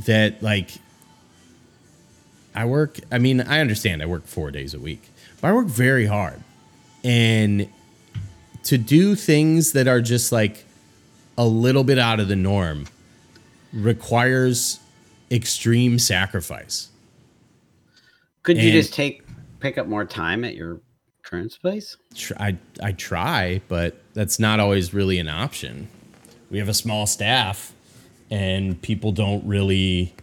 that like I work. I mean, I understand I work four days a week, but I work very hard, and to do things that are just like a little bit out of the norm requires extreme sacrifice. Could you just take pick up more time at your current place? Tr- I I try, but that's not always really an option. We have a small staff, and people don't really,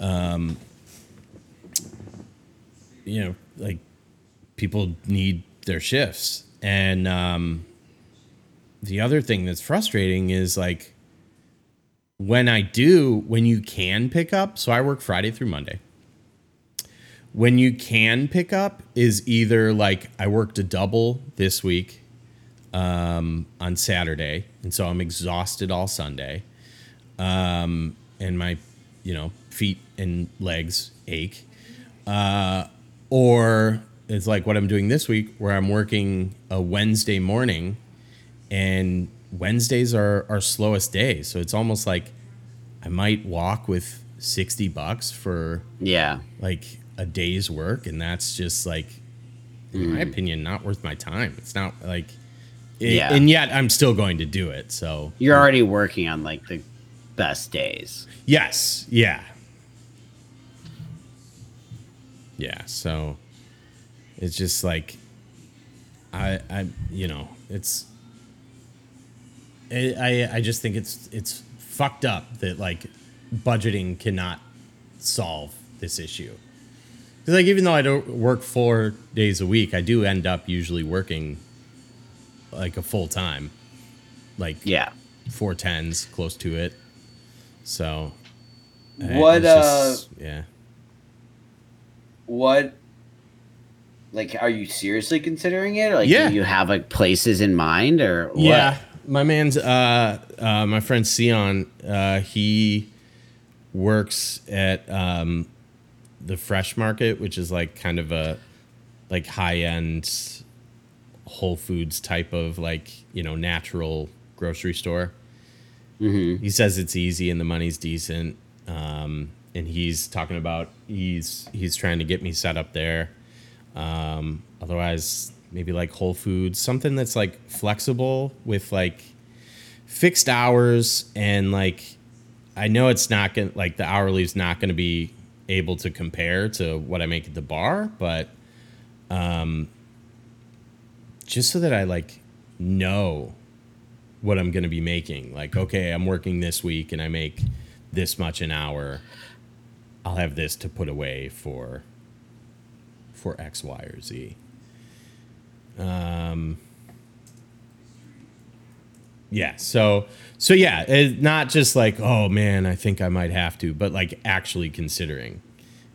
um, you know, like people need their shifts, and um, the other thing that's frustrating is like when I do, when you can pick up. So I work Friday through Monday when you can pick up is either like I worked a double this week um, on Saturday, and so I'm exhausted all Sunday, um, and my you know feet and legs ache, uh, or it's like what I'm doing this week, where I'm working a Wednesday morning, and Wednesdays are our slowest day, so it's almost like I might walk with sixty bucks for Yeah. like a day's work and that's just like in my mm. opinion not worth my time it's not like it, Yeah. and yet i'm still going to do it so You're already working on like the best days. yes yeah yeah so it's just like i i you know it's I, I I just think it's it's fucked up that like budgeting cannot solve this issue. Because like even though I don't work four days a week, I do end up usually working like a full time, like Yeah. four tens, close to it. So What, just- uh, yeah. What like are you seriously considering it? Like Yeah. do you have like places in mind or what? Yeah, my man's uh, uh, my friend Sion. Uh, he works at um, the Fresh Market, which is like kind of a like high end Whole Foods type of like you know natural grocery store. Mm-hmm. He says it's easy and the money's decent. Um, and he's talking about he's he's trying to get me set up there. Um, otherwise, maybe like Whole Foods, something that's like flexible with like fixed hours and like I know it's not gonna like the hourly is not gonna be able to compare to what I make at the bar, but um, just so that I like know what I'm gonna be making. Like, okay, I'm working this week and I make this much an hour. I'll have this to put away for for X, Y, or Z. Um, yeah. So so yeah, it's not just like oh man, I think I might have to, but like actually considering,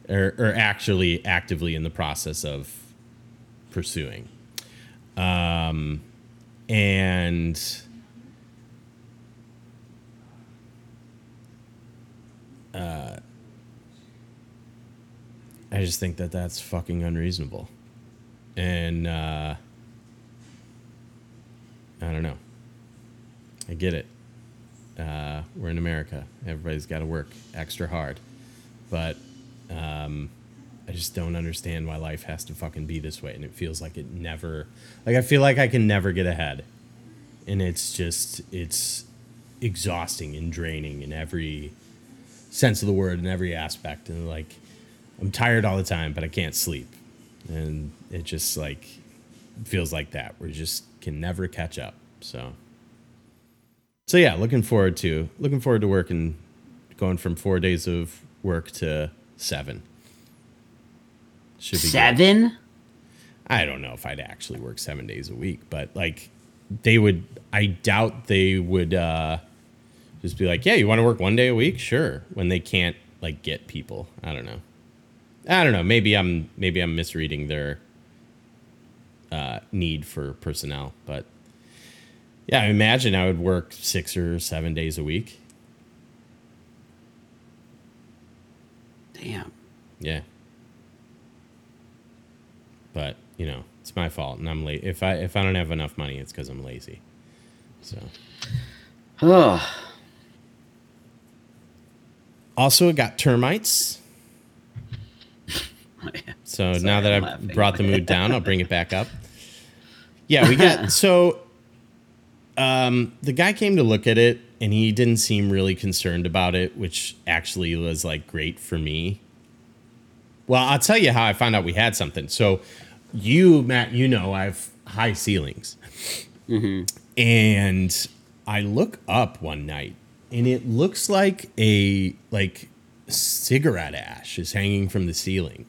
or or actually actively in the process of pursuing. Um, and I just think that that's fucking unreasonable. And uh, I don't know. I get it. Uh, we're in America. Everybody's got to work extra hard. But um, I just don't understand why life has to fucking be this way, and it feels like it never. Like I feel like I can never get ahead, and it's just it's exhausting and draining in every sense of the word in every aspect, and like I'm tired all the time, but I can't sleep, and it just like feels like that. We just can never catch up. So. So yeah, looking forward to looking forward to working, going from four days of work to seven. Should be good. Seven? I don't know if I'd actually work seven days a week, but like they would. I doubt they would uh, just be like, "Yeah, you want to work one day a week? Sure." When they can't like get people, I don't know. I don't know. Maybe I'm maybe I'm misreading their uh, need for personnel, but yeah, I imagine I would work six or seven days a week. Damn. Yeah. But, you know, it's my fault and I'm late. If I if I don't have enough money, it's cuz I'm lazy. So, Oh, also it got termites. So Sorry, now that I'm I've laughing. brought the mood down, I'll bring it back up. Yeah, we got so um the guy came to look at it and he didn't seem really concerned about it, which actually was like great for me. Well, I'll tell you how I found out we had something. So you, Matt, you know I have high ceilings. And I look up one night and it looks like a like cigarette ash is hanging from the ceiling.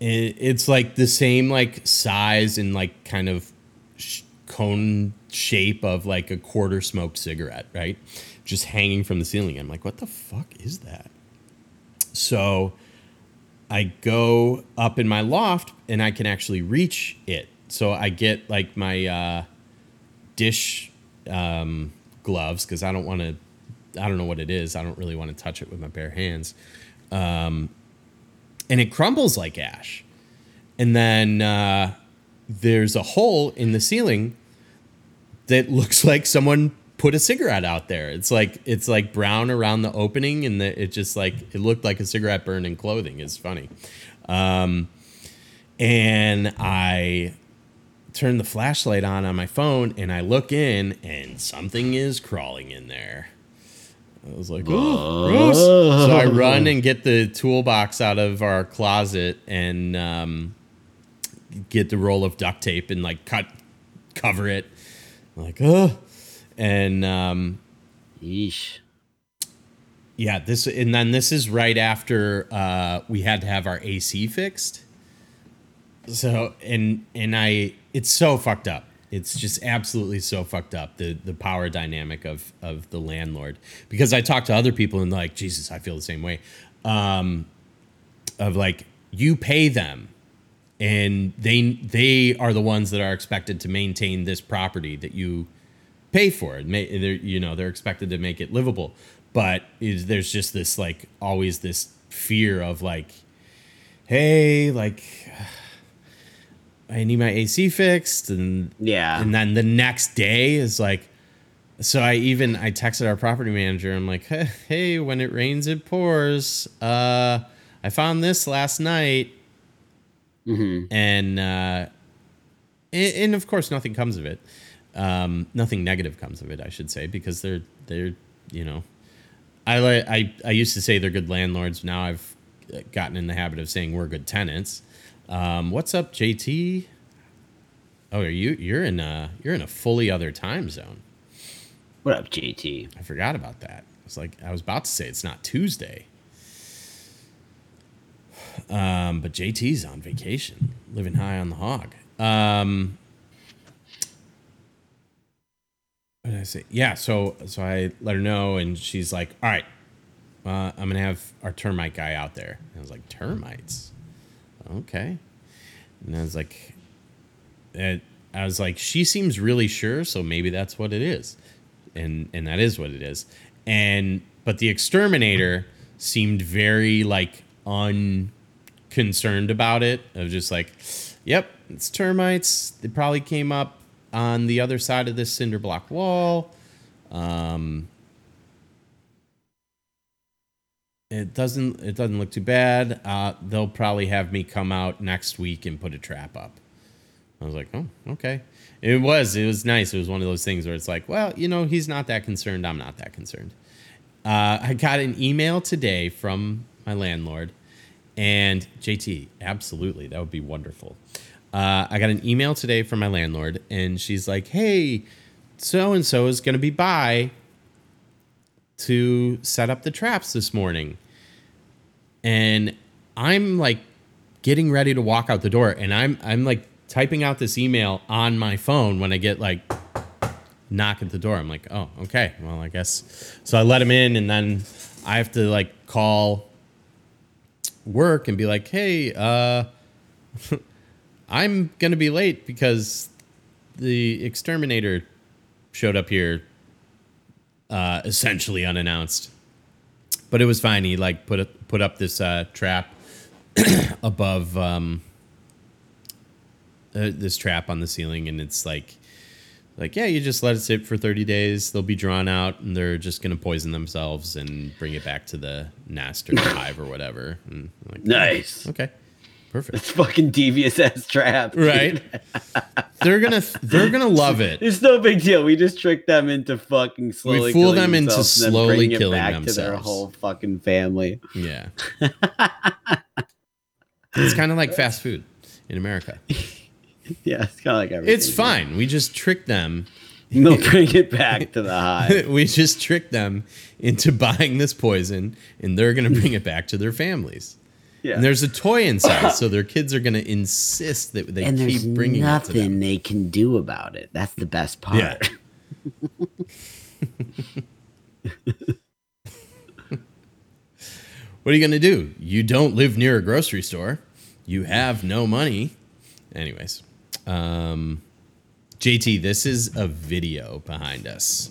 It, it's like the same like size and like kind of sh- cone shape of like a quarter smoked cigarette, right? Just hanging from the ceiling. I'm like, what the fuck is that? So I go up in my loft and I can actually reach it. So I get like my uh, dish um, gloves because I don't want to. I don't know what it is. I don't really want to touch it with my bare hands. Um, and it crumbles like ash. And then uh, there's a hole in the ceiling that looks like someone put a cigarette out there. It's like it's like brown around the opening, and the, it just like it looked like a cigarette burned in clothing. It's funny. Um, and I turn the flashlight on on my phone, and I look in, and something is crawling in there. I was like, oh, gross. So I run and get the toolbox out of our closet and um, get the roll of duct tape and like cut, cover it. I'm like, oh, and um, yeesh. yeah, this and then this is right after uh, we had to have our AC fixed. So and and I, it's so fucked up. It's just absolutely so fucked up the the power dynamic of of the landlord because I talk to other people and like Jesus, I feel the same way. Um, of like you pay them and they they are the ones that are expected to maintain this property that you pay for it. You know, they're expected to make it livable, but is there's just this like always this fear of like, hey, like I need my AC fixed, and Yeah. and then the next day is like, so I even I texted our property manager. I'm like, hey, when it rains, it pours. Uh, I found this last night, and uh, and, of course nothing comes of it. Um, nothing negative comes of it, I should say, because they're they're you know, I I I used to say they're good landlords. Now I've gotten in the habit of saying we're good tenants. Um, what's up, JT? Oh, are you you're in a you're in a fully other time zone. What up, JT? I forgot about that. I was like, I was about to say it's not Tuesday. Um, but JT's on vacation, living high on the hog. Um, what did I say? Yeah, so so I let her know, and she's like, "All right, uh, I'm gonna have our termite guy out there." And I was like, "Termites? Okay." And I was like, I was like, she seems really sure, so maybe that's what it is, and and that is what it is. And but the exterminator seemed very like unconcerned about it. Of just like, yep, it's termites. They probably came up on the other side of this cinder block wall. Um, it doesn't it doesn't look too bad. Uh, they'll probably have me come out next week and put a trap up. I was like, oh, okay. It was it was nice. It was one of those things where it's like, well, you know, he's not that concerned. I'm not that concerned. Uh, I got an email today from my landlord, and JT, absolutely, that would be wonderful. Uh, I got an email today from my landlord, and she's like, "Hey, so and so is going to be by to set up the traps this morning," and I'm like getting ready to walk out the door, and I'm I'm like typing out this email on my phone when I get like knock at the door. I'm like, oh, okay. Well, I guess. So I let him in, and then I have to like call work and be like, hey, uh, I'm gonna be late because the exterminator showed up here uh, essentially unannounced. But it was fine. He like put a, put up this uh, trap above um, uh, this trap on the ceiling, and it's like like yeah, you just let it sit for 30 days. They'll be drawn out, and they're just gonna poison themselves and bring it back to the nest or the hive or whatever. And like, Nice. okay, perfect. It's fucking devious ass trap. dude. Right? they're gonna they're gonna love it. It's no big deal. We just trick them into fucking slowly. fool killing them into themselves slowly killing back to their whole fucking family. Yeah. it's kind of like fast food in America. Yeah, it's kind of like everything. It's fine. We just trick them. They'll bring it back to the hive. we just trick them into buying this poison, and they're to bring it back to their families. Yeah. And there's a toy inside, so their kids are going to insist that they and there's keep bringing it to nothing them. they can do about it. That's the best part. Yeah. What are you going to do? You don't live near a grocery store. You have no money. Anyways, um, JT, this is a video behind us.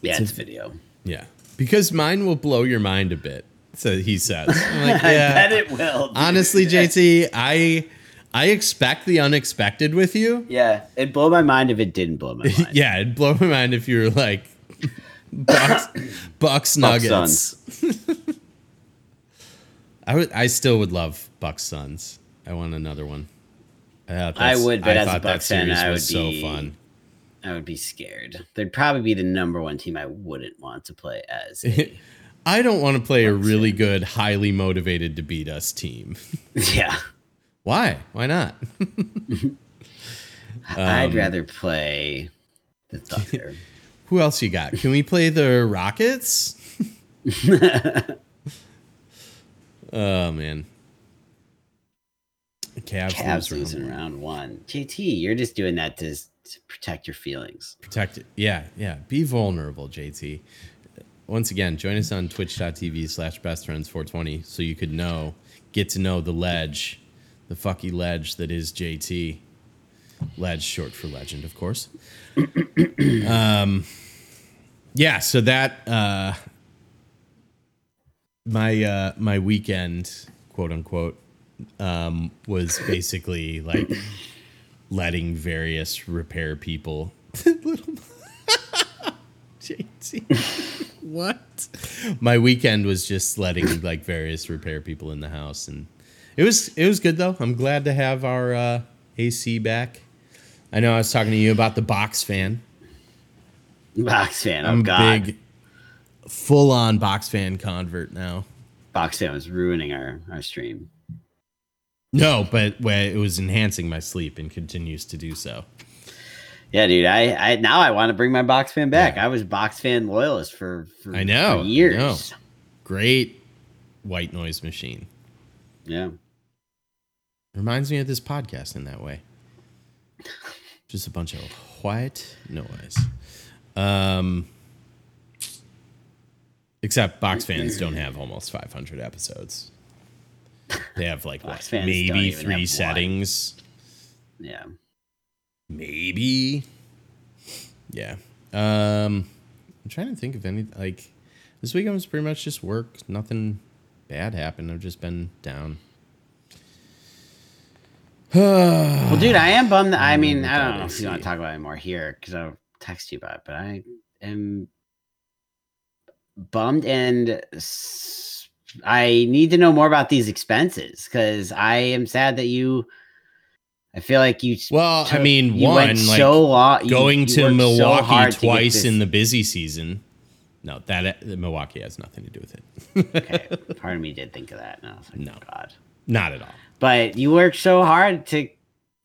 Yeah, it's video. Yeah, because mine will blow your mind a bit. So he says, I'm like, I bet it will. dude. Honestly, JT, I I expect the unexpected with you. Yeah, it'd blow my mind if it didn't blow my mind. Yeah, it'd blow my mind if you were like Bucks, Bucks Nuggets. Suns. I would. I still would love Bucks Suns. I want another one. I, I would, but as a thought that Bucks fan, series I was would so be- fun. I would be scared. They'd probably be the number one team I wouldn't want to play as. I don't want to play a really good, highly motivated to beat us team. yeah, Why? Why not? I'd Um, rather play the Thunder. Who else you got? Can we play the Rockets? oh man. Cavs, Cavs lose losing round. round one. JT, you're just doing that to, to protect your feelings. Protect it. Yeah, yeah. Be vulnerable, JT. Once again, join us on twitch.tv slash bestfriends420 so you could know, get to know the ledge, the fucky ledge that is JT. Ledge short for legend, of course. um yeah, so that uh my uh my weekend, quote unquote, um was basically like letting various repair people JT. What? My weekend was just letting like various repair people in the house and it was it was good though. I'm glad to have our uh AC back. I know I was talking to you about the box fan. Box fan, oh I'm a god, big full on box fan convert now. box fan was ruining our our stream. No, but well, it was enhancing my sleep and continues to do so. Yeah, dude. I, I now I want to bring my box fan back. I was box fan loyalist for, for I know, for years. I know. Great white noise machine. Yeah. Reminds me of this podcast in that way. Just a bunch of white noise. Um, except box fans don't have almost 500 episodes. They have like what, Box fans don't maybe even have three one. settings. Yeah. Maybe. Yeah. Um, I'm trying to think of any like this weekend was pretty much just work. Nothing bad happened. I've just been down. Well, dude, I am bummed. That, I mean, I don't know if you want to talk about it more here because I'll text you about it, but I am bummed and I need to know more about these expenses because I am sad that you. I feel like you. Well, I mean, one like so long, you- going you to worked so Milwaukee to twice in the busy season. No, that uh, Milwaukee has nothing to do with it. okay, part of me did think of that. And I was like, No. God. Not at all. But you worked so hard to,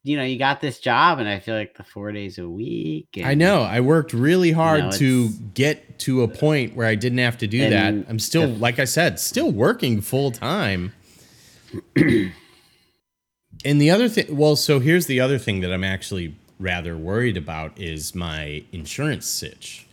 you know, you got this job, and I feel like the four days a week. And, I know. I worked really hard know, to get to a point where I didn't have to do that. I'm still, the- like I said, still working full time. and the other thing, well, so here's the other thing that I'm actually rather worried about is my insurance sitch.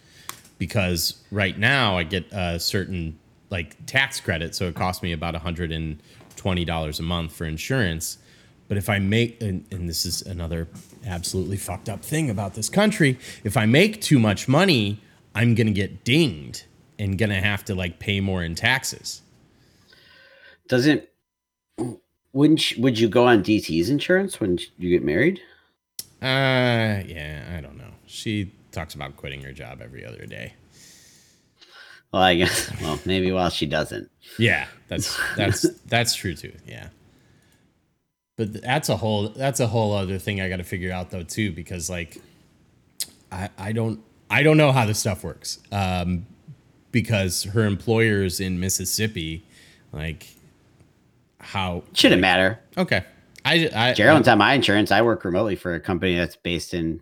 Because right now I get a certain like tax credit, so it costs me about $120 a month for insurance. But if I make, and, and this is another absolutely fucked up thing about this country, if I make too much money, I'm gonna get dinged and gonna have to like pay more in taxes. Doesn't wouldn't you, would you go on DT's insurance when you get married? Uh, yeah, I don't know. She talks about quitting her job every other day. Well, I guess. Well, maybe while she doesn't. Yeah, that's that's that's true too. Yeah. But that's a whole that's a whole other thing I got to figure out though too because like I I don't I don't know how this stuff works. Um because her employer's in Mississippi like how Shouldn't matter. Okay. I I Gerald's on my insurance. I work remotely for a company that's based in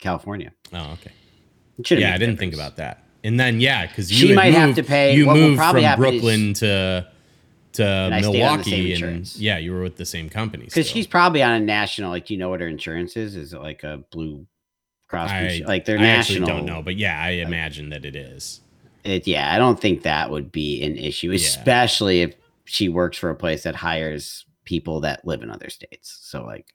California. Oh, okay. Yeah, I didn't think about that. And then yeah, because you She might have to pay- You moved from happen is- Brooklyn to to I on the same Milwaukee, and yeah, you were with the same company. Because she's probably on a national. Like, do you know what her insurance is? Is it like a Blue Cross? I like they're I national. actually don't know, but yeah, I imagine that it is. It, yeah, I don't think that would be an issue, Yeah. especially if she works for a place that hires people that live in other states. So like,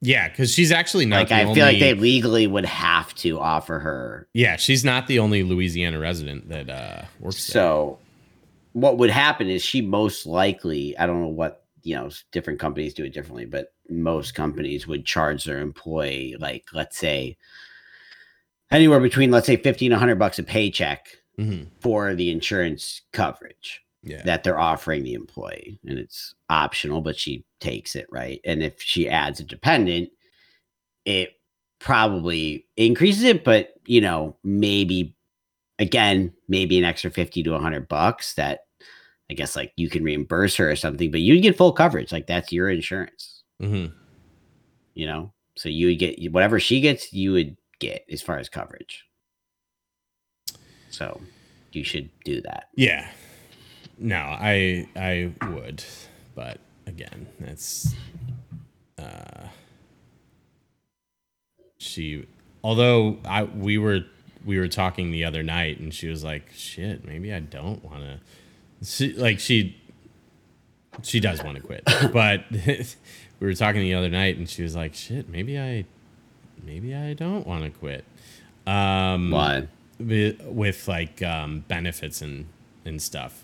Yeah, because she's actually not. like I only, feel like they legally would have to offer her. Yeah, she's not the only Louisiana resident that uh, works there. So what would happen is she most likely, I don't know what you know, different companies do it differently, but most companies would charge their employee like let's say anywhere between let's say 50 and 100 bucks a paycheck Mhm. for the insurance coverage. Yeah, that they're offering the employee and it's optional but she takes it right? And if she adds a dependent it probably increases it but you know maybe again maybe an extra 50 to 100 bucks that i guess like you can reimburse her or something but you get full coverage like that's your insurance. Hmm you know? So you would get whatever she gets you would get as far as coverage. So you should do that. Yeah. No, I I would, but again, that's uh, she. Although I we were we were talking the other night, and she was like, "Shit, maybe I don't want to." She like she she does want to quit, but we were talking the other night, and she was like, "Shit, maybe I maybe I don't want to quit." Um, why with, with like um, benefits and and stuff.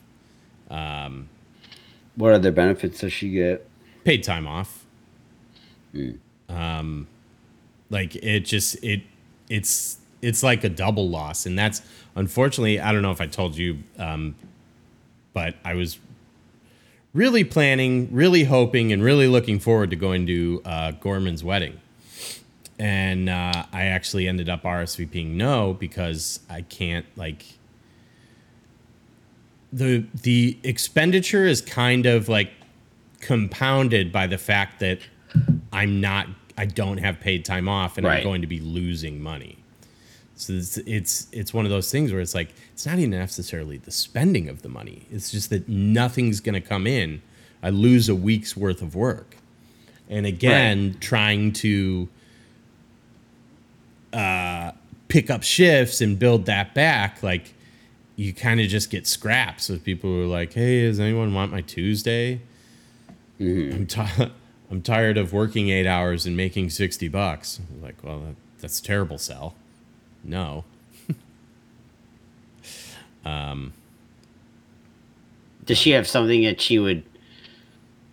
What other benefits does she get Paid time off. Um, like it just it it's it's like a double loss, and that's unfortunately I don't know if I told you, um, but I was really planning, really hoping, and really looking forward to going to uh, Gorman's wedding. And uh, I actually ended up RSVPing no because I can't like the the expenditure is kind of like compounded by the fact that I'm not I don't have paid time off and I'm going to be losing money. So it's, it's it's one of those things where it's like it's not even necessarily the spending of the money. It's just that nothing's going to come in. I lose a week's worth of work. And again, trying to uh, pick up shifts and build that back, like you kind of just get scraps with people who are like, "Hey, does anyone want my Tuesday?" I'm, ti- I'm tired of working eight hours and making sixty bucks. I'm like, well, that, that's a terrible, Sal. No. Does she have something that she would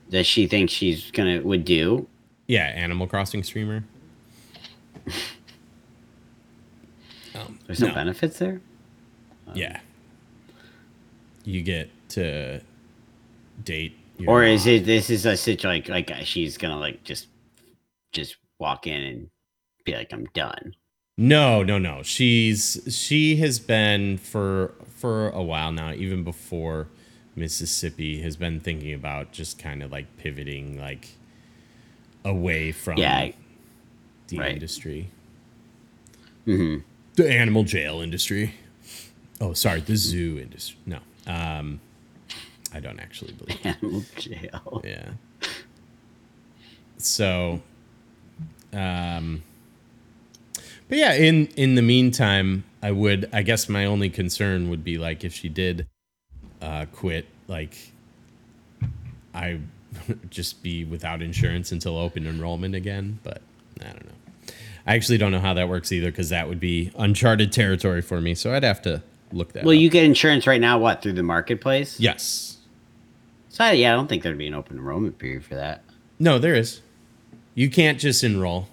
that she thinks she's gonna would do? Yeah, Animal Crossing streamer. Um, There's no, no. benefits there. Yeah, you get to date. Or is mom. it this is a situation like like uh, she's gonna like just just walk in and be like I'm done. No, no, no. She's she has been for for a while now, even before Mississippi has been thinking about just kind of like pivoting like away from Yeah, the right. industry. hmm The animal jail industry. Oh, sorry, the zoo industry. No. Um I don't actually believe. Animal jail. Yeah. So, um, but yeah, in in the meantime, I would. I guess my only concern would be like if she did uh, quit, like I just be without insurance until open enrollment again. But I don't know. I actually don't know how that works either because that would be uncharted territory for me. So I'd have to look that. Well, up. you get insurance right now. What through the marketplace? yes. So I- yeah, I don't think there'd be an open enrollment period for that. No, there is. You can't just enroll.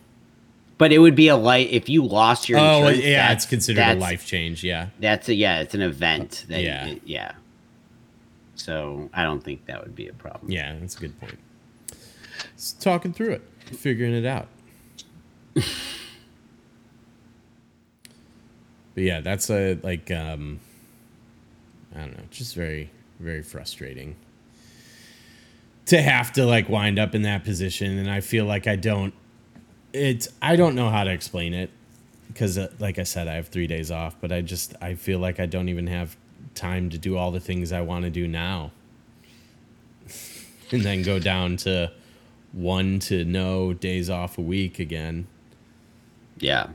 But it would be a light if you lost your. Oh, yeah, it's considered a life change. Yeah. That's a yeah, it's an event. Uh, that, Yeah. yeah, yeah. So I don't think that would be a problem. Yeah, that's a good point. Just talking through it, figuring it out. but yeah, that's a like um I don't know, just very very frustrating to have to like wind up in that position and I feel like I don't it's I don't know how to explain it because uh, like I said I have 3 days off, but I just I feel like I don't even have time to do all the things I want to do now and then go down to one to no days off a week again. Yeah.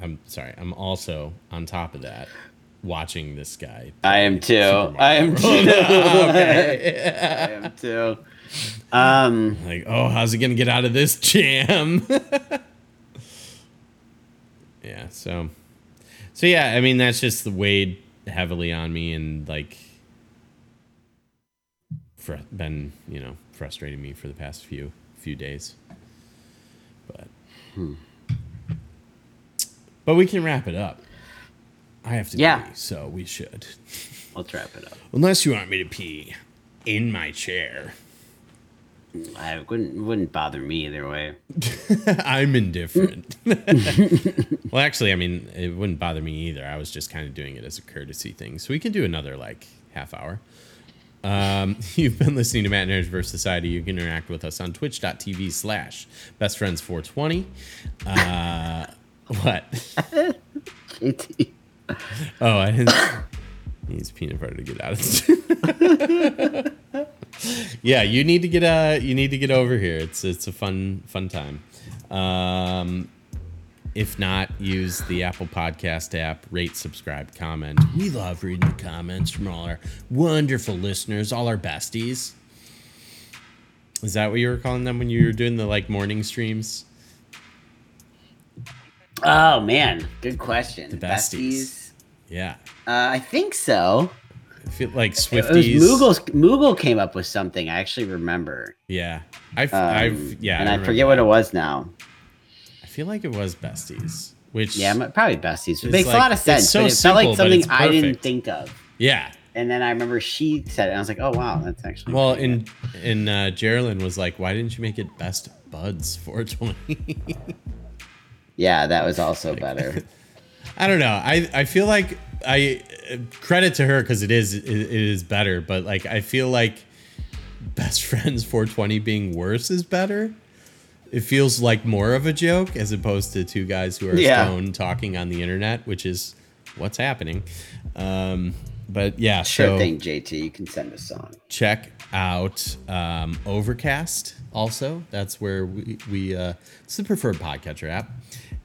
I'm sorry. I'm also on top of that watching this guy. I am too. I am too. Okay. I am too. Um, Like, oh, how's he gonna get out of this jam? yeah. So, so yeah. I mean, that's just weighed heavily on me, and like, fr- been you know frustrating me for the past few few days. But, but we can wrap it up. I have to Yeah. pee, so we should. let's wrap it up. Unless you want me to pee in my chair. I wouldn't wouldn't bother me either way. I'm indifferent. well, actually, I mean, it wouldn't bother me either. I was just kind of doing it as a courtesy thing. So we can do another like half hour. Um, you've been listening to Matt and Aaron's Verse Society. You can interact with us on twitch.tv slash bestfriends420. Uh, what? JT. Oh, I didn't. Needs peanut butter to get out of yeah, you need to get uh you need to get over here. It's it's a fun fun time. Um, if not, use the Apple Podcast app. Rate, subscribe, comment. We love reading the comments from all our wonderful listeners, all our besties. Is that what you were calling them when you were doing the like morning streams? Oh man, good question. The besties. Yeah, Uh, I think so. I feel like Swifties. Moogle's, Moogle came up with something. I actually remember. Yeah, I've, Um, I've, yeah, and I, remember forget what it was now. I feel like it was besties, which Yeah, probably besties. It makes like- a lot of it's sense. so but it felt like something I didn't think of. yeah. And then I remember she said it, and I was like, "Oh wow, that's actually." Well, and and uh, Geraldine was like, "Why didn't you make it best buds 420?" good." yeah, that was also better. I don't know. I I feel like I credit to her because it is it, it is better, but like I feel like best friends 420 being worse is better. It feels like more of a joke as opposed to two guys who are Yeah. stoned talking on the internet, which is what's happening. Um, but yeah, Sure so thing, JT. You can send a song. check out um, Overcast. Also, that's where we we uh, it's the preferred podcatcher app,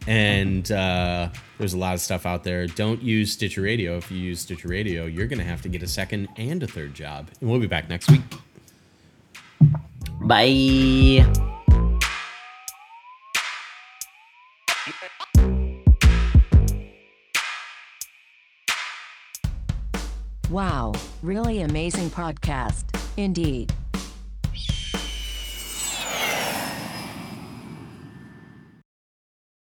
and uh, there's a lot of stuff out there. Don't use Stitcher Radio. If you use Stitcher Radio, you're gonna have to get a second and a third job. And we'll be back next week. Bye. Wow, really amazing podcast. Indeed.